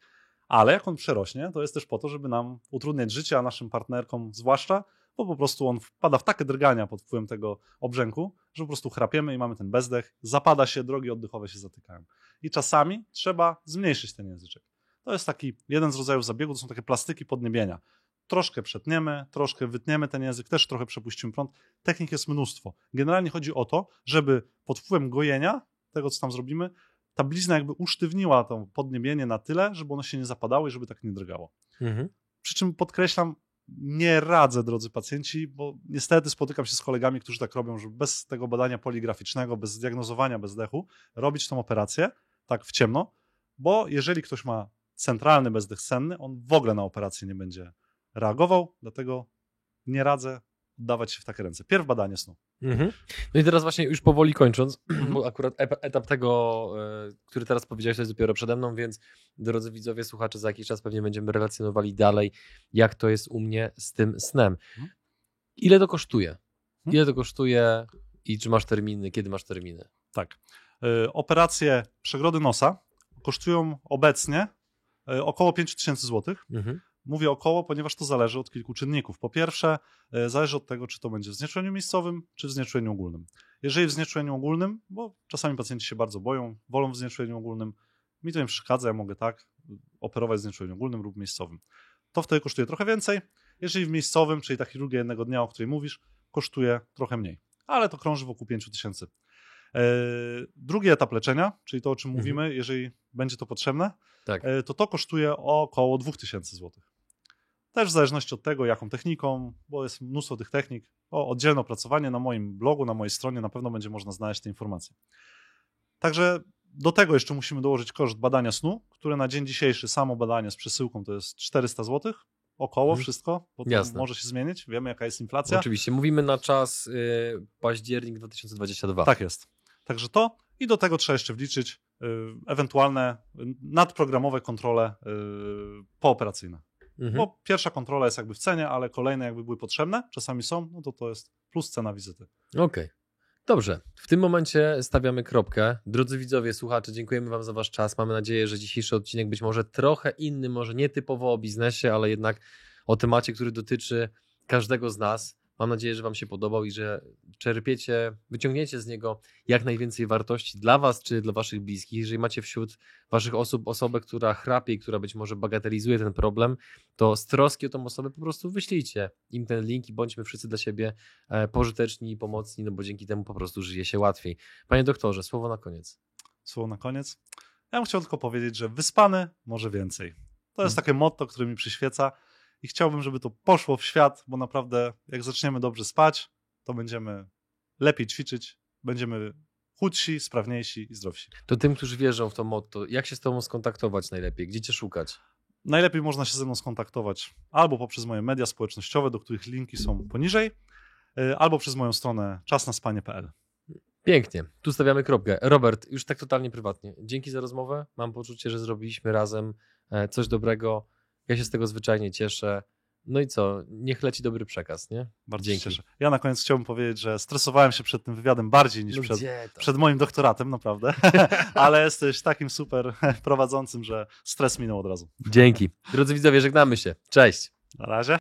Ale jak on przerośnie, to jest też po to, żeby nam utrudniać życie, a naszym partnerkom zwłaszcza, bo po prostu on wpada w takie drgania pod wpływem tego obrzęku, że po prostu chrapiemy i mamy ten bezdech, zapada się, drogi oddechowe się zatykają. I czasami trzeba zmniejszyć ten języczek. To jest taki jeden z rodzajów zabiegu, to są takie plastyki podniebienia. Troszkę przetniemy, troszkę wytniemy ten język, też trochę przepuścimy prąd. Technik jest mnóstwo. Generalnie chodzi o to, żeby pod wpływem gojenia, tego co tam zrobimy, ta blizna jakby usztywniła to podniebienie na tyle, żeby ono się nie zapadało i żeby tak nie drgało. Mhm. Przy czym podkreślam, nie radzę, drodzy pacjenci, bo niestety spotykam się z kolegami, którzy tak robią, że bez tego badania poligraficznego, bez diagnozowania bezdechu, robić tą operację tak w ciemno, bo jeżeli ktoś ma centralny bezdech senny, on w ogóle na operację nie będzie reagował, dlatego nie radzę dawać się w takie ręce. Pierw badanie snu. Mhm. No i teraz właśnie już powoli kończąc, bo akurat etap tego, e, który teraz powiedziałeś, to jest dopiero przede mną, więc drodzy widzowie, słuchacze, za jakiś czas pewnie będziemy relacjonowali dalej, jak to jest u mnie z tym snem. Mhm. Ile to kosztuje? Mhm. Ile to kosztuje i czy masz terminy, kiedy masz terminy? Tak. Y, Operacje przegrody nosa kosztują obecnie y, około 5000 zł. Mhm. Mówię około, ponieważ to zależy od kilku czynników. Po pierwsze, e, zależy od tego, czy to będzie w znieczuleniu miejscowym, czy w znieczuleniu ogólnym. Jeżeli w znieczuleniu ogólnym, bo czasami pacjenci się bardzo boją, wolą w znieczuleniu ogólnym, mi to nie przeszkadza, ja mogę tak operować w znieczuleniu ogólnym lub miejscowym. To wtedy kosztuje trochę więcej. Jeżeli w miejscowym, czyli ta chirurgia jednego dnia, o której mówisz, kosztuje trochę mniej. Ale to krąży wokół 5000. E, Drugi etap leczenia, czyli to, o czym Mhm. mówimy, jeżeli będzie to potrzebne, Tak. e, to to kosztuje około 2000 zł. Też w zależności od tego, jaką techniką, bo jest mnóstwo tych technik. O oddzielne opracowanie na moim blogu, na mojej stronie na pewno będzie można znaleźć te informacje. Także do tego jeszcze musimy dołożyć koszt badania snu, które na dzień dzisiejszy samo badanie z przesyłką to jest 400 zł. Około Mhm. wszystko, bo to Jasne. może się zmienić. Wiemy, jaka jest inflacja. Oczywiście, mówimy na czas y, październik 2022. Tak jest. Także to i do tego trzeba jeszcze wliczyć y, ewentualne y, nadprogramowe kontrole y, pooperacyjne. Mhm. Bo pierwsza kontrola jest jakby w cenie, ale kolejne jakby były potrzebne, czasami są, no to to jest plus cena wizyty. Okej. Dobrze, w tym momencie stawiamy kropkę. Drodzy widzowie, słuchacze, dziękujemy Wam za Wasz czas. Mamy nadzieję, że dzisiejszy odcinek być może trochę inny, może nie typowo o biznesie, ale jednak o temacie, który dotyczy każdego z nas. Mam nadzieję, że Wam się podobał i że czerpiecie, wyciągniecie z niego jak najwięcej wartości dla Was czy dla Waszych bliskich. Jeżeli macie wśród Waszych osób osobę, która chrapie i która być może bagatelizuje ten problem, to z troski o tą osobę po prostu wyślijcie im ten link i bądźmy wszyscy dla siebie e, pożyteczni i pomocni, no bo dzięki temu po prostu żyje się łatwiej. Panie doktorze, słowo na koniec. Słowo na koniec. Ja bym chciał tylko powiedzieć, że wyspany może więcej. To jest Mhm. takie motto, które mi przyświeca i chciałbym, żeby to poszło w świat, bo naprawdę jak zaczniemy dobrze spać, to będziemy lepiej ćwiczyć, będziemy chudsi, sprawniejsi i zdrowsi. To tym, którzy wierzą w to motto, jak się z Tobą skontaktować najlepiej? Gdzie Cię szukać? Najlepiej można się ze mną skontaktować albo poprzez moje media społecznościowe, do których linki są poniżej, y, albo przez moją stronę czasnaspanie.pl. Pięknie, tu stawiamy kropkę. Robert, już tak totalnie prywatnie. Dzięki za rozmowę. Mam poczucie, że zrobiliśmy razem e, coś dobrego. Ja się z tego zwyczajnie cieszę. No i co? Niech leci dobry przekaz, nie? Bardzo Dzięki. się cieszę. Ja na koniec chciałbym powiedzieć, że stresowałem się przed tym wywiadem bardziej niż No przed, przed moim doktoratem, naprawdę. Ale jesteś takim super prowadzącym, że stres minął od razu. Dzięki. Drodzy widzowie, żegnamy się. Cześć. Na razie.